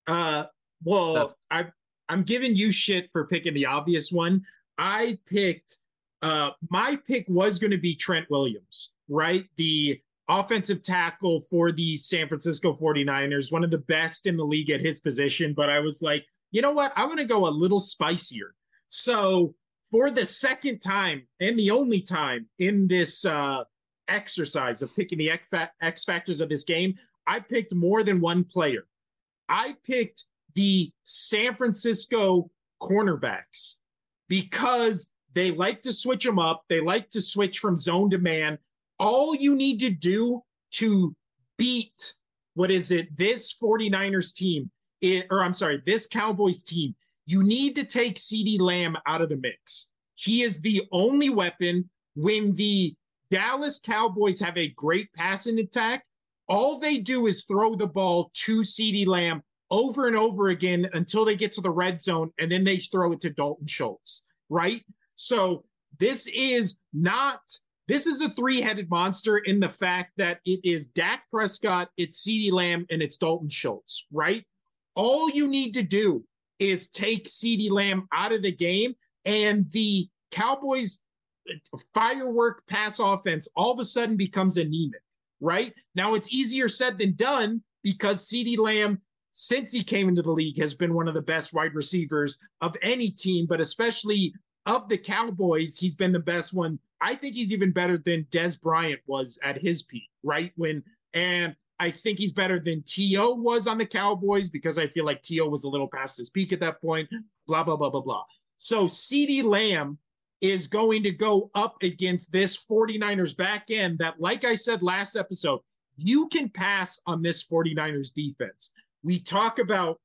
Uh, well, that's- I I'm giving you shit for picking the obvious one. I picked uh my pick was going to be Trent Williams, right? The offensive tackle for the San Francisco 49ers, one of the best in the league at his position, but I was like, you know what? I'm going to go a little spicier. So for the second time and the only time in this uh, exercise of picking the X factors of this game, I picked more than one player. I picked the San Francisco cornerbacks because They like to switch them up. They like to switch from zone to man. All you need to do to beat what is it? This 49ers team, it, or I'm sorry, this Cowboys team, you need to take CeeDee Lamb out of the mix. He is the only weapon when the Dallas Cowboys have a great passing attack. All they do is throw the ball to CeeDee Lamb over and over again until they get to the red zone, and then they throw it to Dalton Schultz, right? So this is not this is a three-headed monster in the fact that it is Dak Prescott, it's CeeDee Lamb, and it's Dalton Schultz, right? All you need to do is take CeeDee Lamb out of the game, and the Cowboys uh, firework pass offense all of a sudden becomes anemic, right? Now it's easier said than done because CeeDee Lamb, since he came into the league, has been one of the best wide receivers of any team, but especially of the Cowboys, he's been the best one. I think he's even better than Dez Bryant was at his peak, right? When and I think he's better than T.O. was on the Cowboys because I feel like T.O. was a little past his peak at that point. Blah, blah, blah, blah, blah. So CeeDee Lamb is going to go up against this 49ers back end that, like I said last episode, you can pass on this 49ers defense. We talk about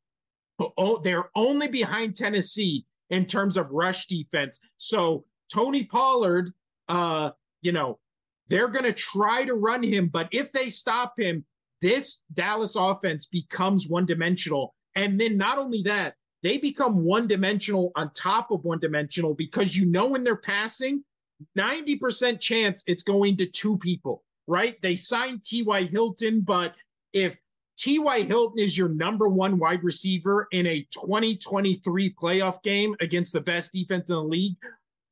oh, they're only behind Tennessee in terms of rush defense. So Tony Pollard, uh, you know, they're going to try to run him, but if they stop him, this Dallas offense becomes one dimensional. And then not only that, they become one dimensional on top of one dimensional because you know when they're passing, 90% chance it's going to two people, right? They signed T.Y. Hilton, but if T.Y. Hilton is your number one wide receiver in a 2023 playoff game against the best defense in the league,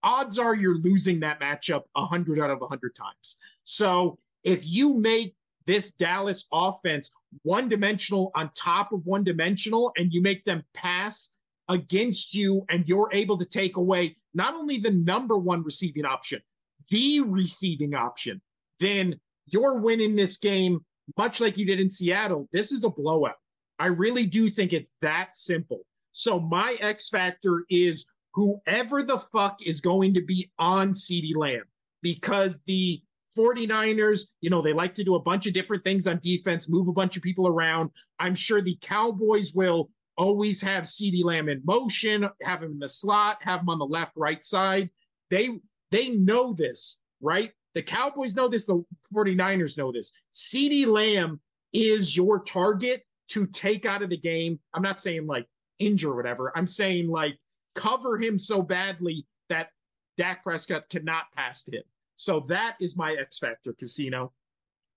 odds are you're losing that matchup 100 out of 100 times. So if you make this Dallas offense one dimensional on top of one dimensional and you make them pass against you and you're able to take away not only the number one receiving option, the receiving option, then you're winning this game much like you did in Seattle. This is a blowout. I really do think it's that simple. So my X factor is whoever the fuck is going to be on CeeDee Lamb because the 49ers, you know, they like to do a bunch of different things on defense, move a bunch of people around. I'm sure the Cowboys will always have CeeDee Lamb in motion, have him in the slot, have him on the left, right side. They they know this, right? The Cowboys know this, the 49ers know this. CeeDee Lamb is your target to take out of the game. I'm not saying like injure whatever. I'm saying like cover him so badly that Dak Prescott cannot pass to him. So that is my X Factor casino.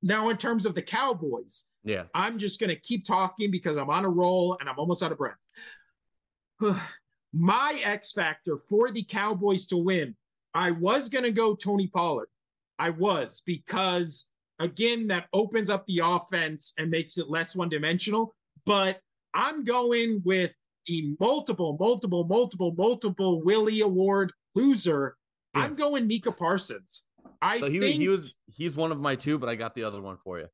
Now, in terms of the Cowboys, yeah, I'm just going to keep talking because I'm on a roll and I'm almost out of breath. [sighs] my X Factor for the Cowboys to win, I was going to go Tony Pollard. I was because, again, that opens up the offense and makes it less one dimensional. But I'm going with the multiple, multiple, multiple, multiple Willie Award loser. Yeah. I'm going Micah Parsons. I so he, think, he was he's one of my two, but I got the other one for you.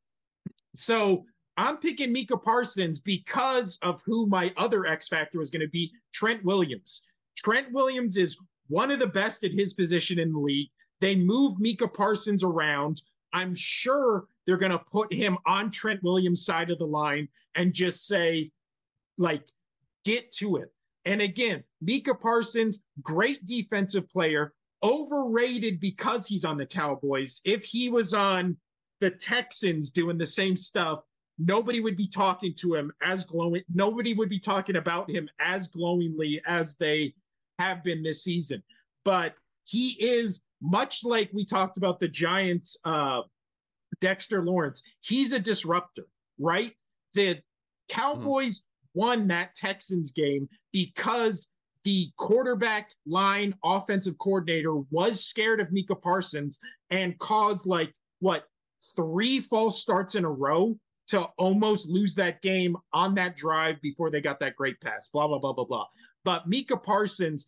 So I'm picking Micah Parsons because of who my other X factor was going to be Trent Williams. Trent Williams is one of the best at his position in the league. They move Micah Parsons around. I'm sure they're going to put him on Trent Williams' side of the line and just say, like, get to it. And again, Micah Parsons, great defensive player, overrated because he's on the Cowboys. If he was on the Texans doing the same stuff, nobody would be talking to him as glowing. Nobody would be talking about him as glowingly as they have been this season. But he is much like we talked about the Giants, uh, Dexter Lawrence. He's a disruptor, right? The Cowboys mm-hmm. Won that Texans game because the quarterback line offensive coordinator was scared of Micah Parsons and caused like what three false starts in a row to almost lose that game on that drive before they got that great pass. Blah blah blah blah blah. But Micah Parsons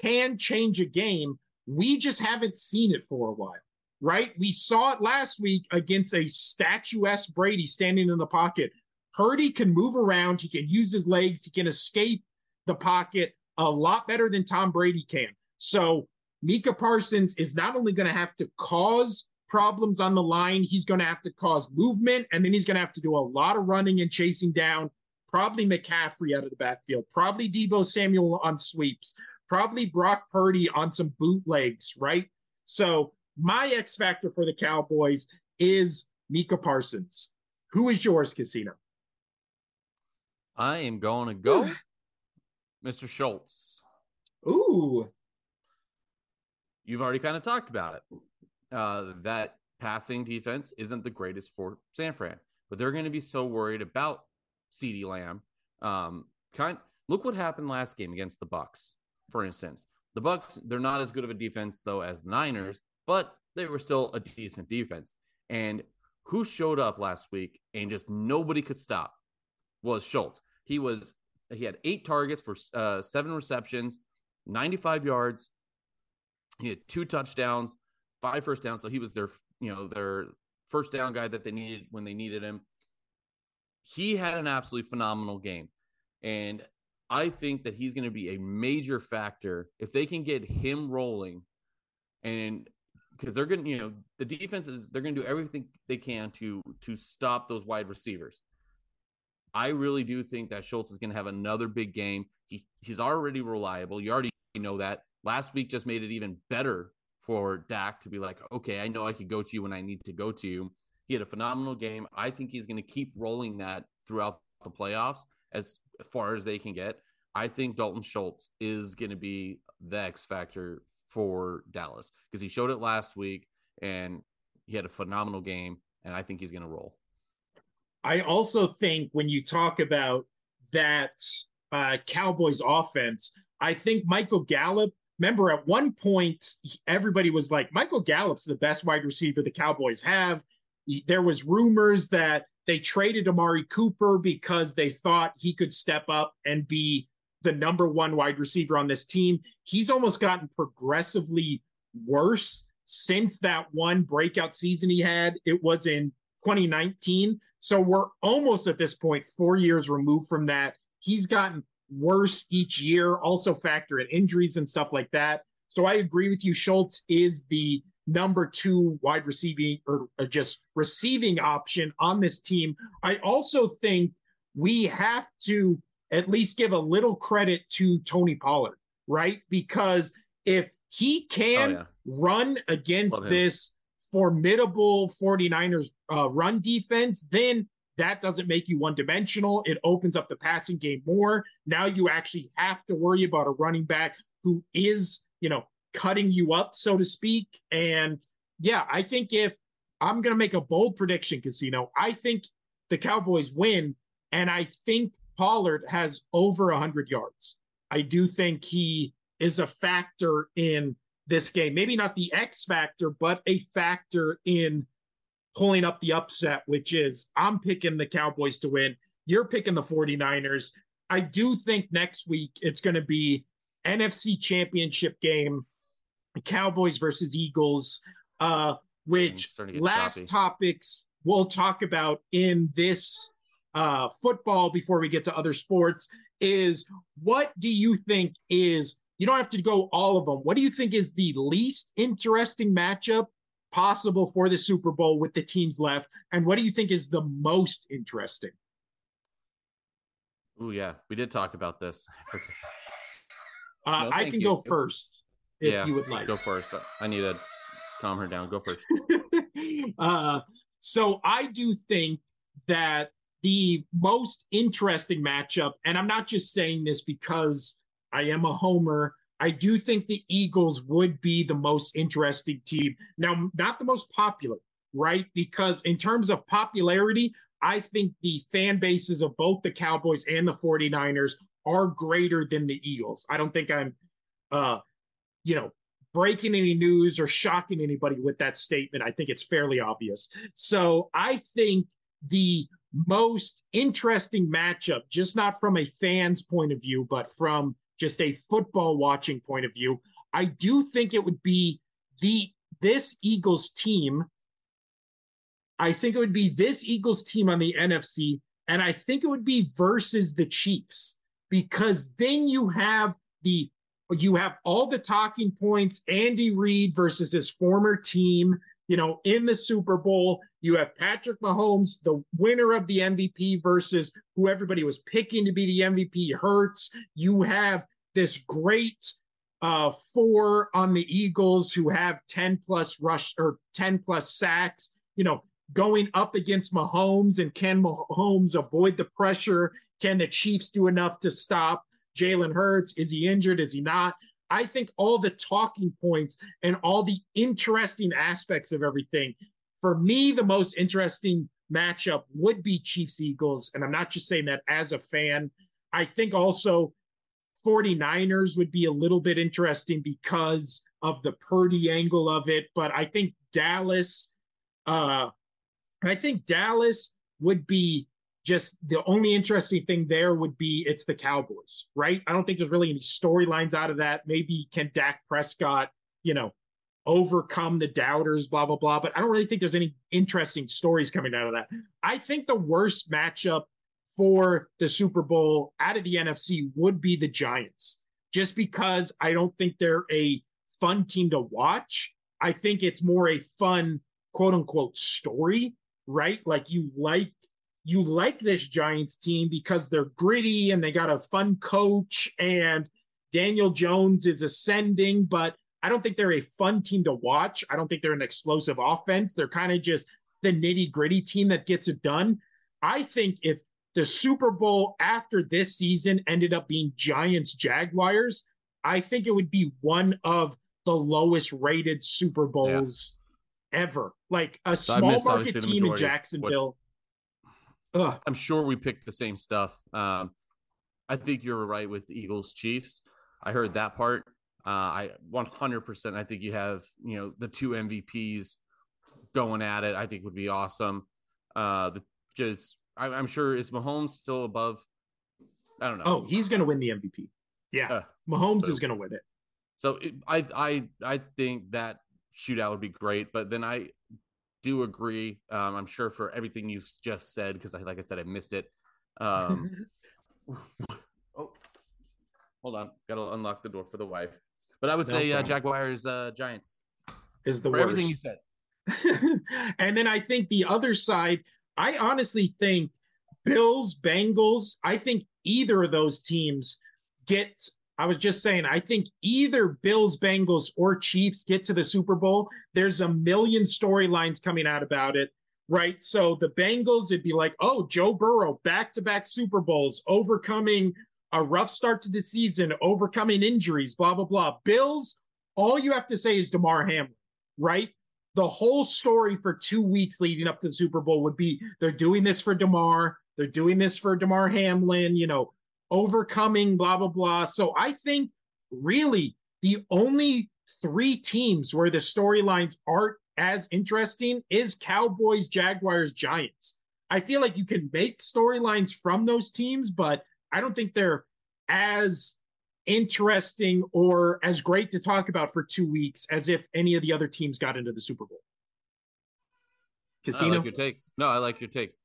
can change a game. We just haven't seen it for a while, right? We saw it last week against a statuesque Brady standing in the pocket. Purdy can move around. He can use his legs. He can escape the pocket a lot better than Tom Brady can. So Micah Parsons is not only going to have to cause problems on the line, he's going to have to cause movement, and then he's going to have to do a lot of running and chasing down. Probably McCaffrey out of the backfield, probably Deebo Samuel on sweeps, probably Brock Purdy on some bootlegs, right? So my X factor for the Cowboys is Micah Parsons. Who is yours, Casino? I am going to go Mr. Schultz. Ooh. You've already kind of talked about it. Uh, that passing defense isn't the greatest for San Fran, but they're going to be so worried about CeeDee Lamb. Um, kind look what happened last game against the Bucs, for instance. The Bucs, they're not as good of a defense though as Niners, but they were still a decent defense. And who showed up last week and just nobody could stop was Schultz. He was he had eight targets for uh, seven receptions, 95 yards. He had two touchdowns, five first downs. So he was their you know their first down guy that they needed when they needed him. He had an absolutely phenomenal game, and I think that he's going to be a major factor if they can get him rolling, and because they're going to you know the defense is they're going to do everything they can to to stop those wide receivers. I really do think that Schultz is going to have another big game. He he's already reliable. You already know that. Last week just made it even better for Dak to be like, okay, I know I could go to you when I need to go to you. He had a phenomenal game. I think he's going to keep rolling that throughout the playoffs as far as they can get. I think Dalton Schultz is going to be the X factor for Dallas because he showed it last week and he had a phenomenal game. And I think he's going to roll. I also think when you talk about that uh, Cowboys offense, I think Michael Gallup. Remember, at one point, everybody was like, Michael Gallup's the best wide receiver the Cowboys have. There was rumors that they traded Amari Cooper because they thought he could step up and be the number one wide receiver on this team. He's almost gotten progressively worse since that one breakout season he had. It was in 2019. So we're almost at this point, four years removed from that. He's gotten worse each year, also factor in injuries and stuff like that. So I agree with you. Schultz is the number two wide receiving or, or just receiving option on this team. I also think we have to at least give a little credit to Tony Pollard, right? Because if he oh, can oh, yeah. run against this formidable 49ers uh, run defense, then that doesn't make you one dimensional. It opens up the passing game more. Now you actually have to worry about a running back who is, you know, cutting you up, so to speak. And yeah, I think if I'm going to make a bold prediction, Casino, I think the Cowboys win. And I think Pollard has over 100 yards. I do think he is a factor in this game. Maybe not the X factor, but a factor in pulling up the upset, which is I'm picking the Cowboys to win. You're picking the 49ers. I do think next week it's going to be NFC championship game, Cowboys versus Eagles, uh, which last choppy. topics we'll talk about in this uh, football before we get to other sports is what do you think is you don't have to go all of them. What do you think is the least interesting matchup possible for the Super Bowl with the teams left? And what do you think is the most interesting? Oh, yeah. We did talk about this. uh, no, I can you. go first if yeah, you would like. Go first. I need to calm her down. Go first. [laughs] uh, so I do think that the most interesting matchup, and I'm not just saying this because I am a homer. I do think the Eagles would be the most interesting team. Now, not the most popular, right? Because in terms of popularity, I think the fan bases of both the Cowboys and the 49ers are greater than the Eagles. I don't think I'm uh you know, breaking any news or shocking anybody with that statement. I think it's fairly obvious. So, I think the most interesting matchup, just not from a fan's point of view, but from just a football watching point of view, I do think it would be the this Eagles team. I think it would be this Eagles team on the NFC, and I think it would be versus the Chiefs because then you have the you have all the talking points Andy Reid versus his former team, you know, in the Super Bowl. You have Patrick Mahomes, the winner of the MVP, versus who everybody was picking to be the MVP, Hurts. You have this great uh, four on the Eagles who have 10 plus rush or 10 plus sacks, you know, going up against Mahomes. And can Mahomes avoid the pressure? Can the Chiefs do enough to stop Jalen Hurts? Is he injured? Is he not? I think all the talking points and all the interesting aspects of everything, for me, the most interesting matchup would be Chiefs Eagles. And I'm not just saying that as a fan. I think also 49ers would be a little bit interesting because of the Purdy angle of it. But I think Dallas, uh, I think Dallas would be just the only interesting thing there would be it's the Cowboys, right? I don't think there's really any storylines out of that. Maybe can Dak Prescott, you know, overcome the doubters, blah, blah, blah. But I don't really think there's any interesting stories coming out of that. I think the worst matchup for the Super Bowl out of the NFC would be the Giants, just because I don't think they're a fun team to watch. I think it's more a fun quote unquote story, right? Like you like you like this Giants team because they're gritty and they got a fun coach and Daniel Jones is ascending, but I don't think they're a fun team to watch. I don't think they're an explosive offense. They're kind of just the nitty gritty team that gets it done. I think if the Super Bowl after this season ended up being Giants Jaguars, I think it would be one of the lowest rated Super Bowls yeah. ever. Like a so small market team in Jacksonville. Ugh. I'm sure we picked the same stuff. Um, I think you're right with Eagles Chiefs. I heard that part. Uh, I 100%. I think you have you know the two MVPs going at it. I think would be awesome. Uh, the, because I, am sure is Mahomes still above. I don't know. Oh, he's going to win the MVP. Yeah, uh, Mahomes so, is going to win it. So it, I I I think that shootout would be great, but then I do agree. Um, I'm sure for everything you've just said, because I, like I said, I missed it. Um, [laughs] [laughs] oh, hold on, got to unlock the door for the wife. But I would no say uh, Jaguars, uh, Giants is the for worst. everything you said. [laughs] and then I think the other side, I honestly think Bills, Bengals. I think either of those teams get I was just saying, I think either Bills, Bengals, or Chiefs get to the Super Bowl. There's a million storylines coming out about it, right? So the Bengals, it'd be like, oh, Joe Burrow, back to back Super Bowls, overcoming a rough start to the season, overcoming injuries, blah, blah, blah. Bills, all you have to say is Damar Hamlin, right? The whole story for two weeks leading up to the Super Bowl would be they're doing this for Damar, they're doing this for Damar Hamlin, you know, overcoming blah blah blah. So I think really the only three teams where the storylines aren't as interesting is Cowboys, Jaguars, Giants. I feel like you can make storylines from those teams, but I don't think they're as interesting or as great to talk about for two weeks as if any of the other teams got into the Super Bowl. Casino? I like your takes. No, I like your takes.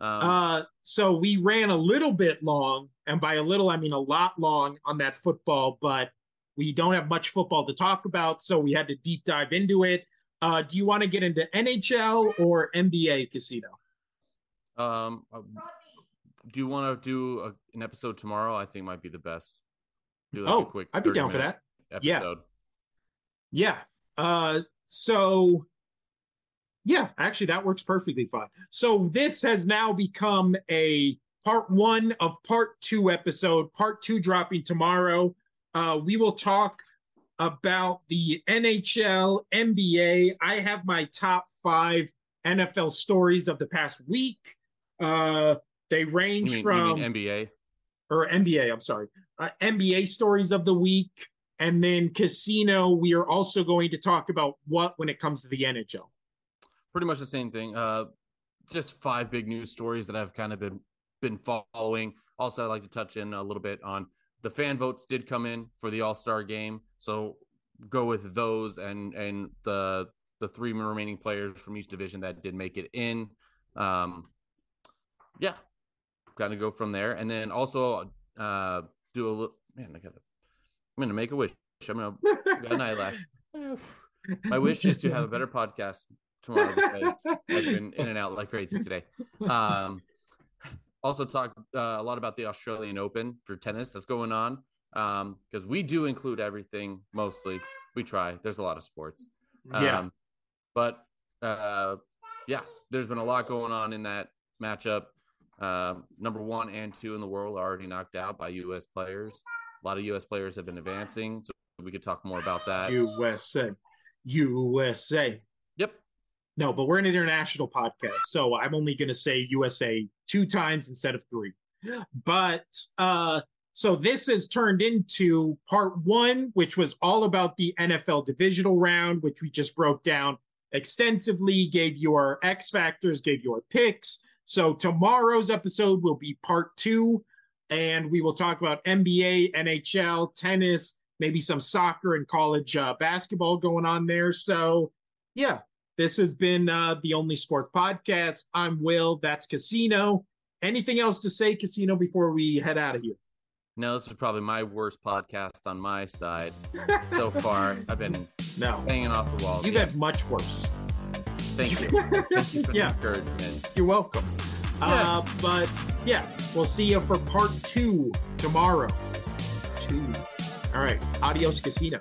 Um, uh, so we ran a little bit long, and by a little I mean a lot long on that football, but we don't have much football to talk about, so we had to deep dive into it. Uh, do you want to get into NHL or NBA casino? Um, uh, do you want to do a, an episode tomorrow? I think might be the best. Do like oh, a quick I'd be down for that. Episode. Yeah. Yeah. Uh, so yeah, actually, that works perfectly fine. So this has now become a part one of part two episode. Part two dropping tomorrow. Uh, we will talk about the NHL, NBA. I have my top five NFL stories of the past week. Uh, they range mean, from NBA or NBA. I'm sorry, uh, NBA stories of the week, and then casino. We are also going to talk about what when it comes to the NHL pretty much the same thing. Uh, just five big news stories that I've kind of been been following. Also, I'd like to touch in a little bit on the fan votes did come in for the All Star game, so go with those and and the the three remaining players from each division that did make it in. Um, yeah, kind of go from there, and then also uh, do a little. Man, I got a I'm gonna make a wish. I'm gonna got an eyelash. [laughs] My wish is to have a better podcast tomorrow because I've been in and out like crazy today. Um, also talk uh, a lot about the Australian Open for tennis that's going on because um, we do include everything mostly. We try. There's a lot of sports. Um, Yeah. But uh, yeah, there's been a lot going on in that matchup. Um, number one and two in the world are already knocked out by U.S. players. A lot of U.S. players have been advancing, so we could talk more about that. USA. USA. No, but we're an international podcast, so I'm only going to say USA two times instead of three. But uh so this has turned into part 1 which was all about the NFL divisional round which we just broke down extensively, gave you our X factors, gave you our picks. So tomorrow's episode will be part 2 and we will talk about NBA, NHL, tennis, maybe some soccer and college uh, basketball going on there. So, yeah, this has been uh, the Only Sports Podcast. I'm Will. That's Casino. Anything else to say, Casino, before we head out of here? No, this is probably my worst podcast on my side so far. [laughs] I've been No, hanging off the wall. you've Yes. had much worse. Thank you. [laughs] Thank you for Yeah. the encouragement. You're welcome. Uh, but yeah, we'll see you for part two tomorrow. Two. All right. Adios, Casino.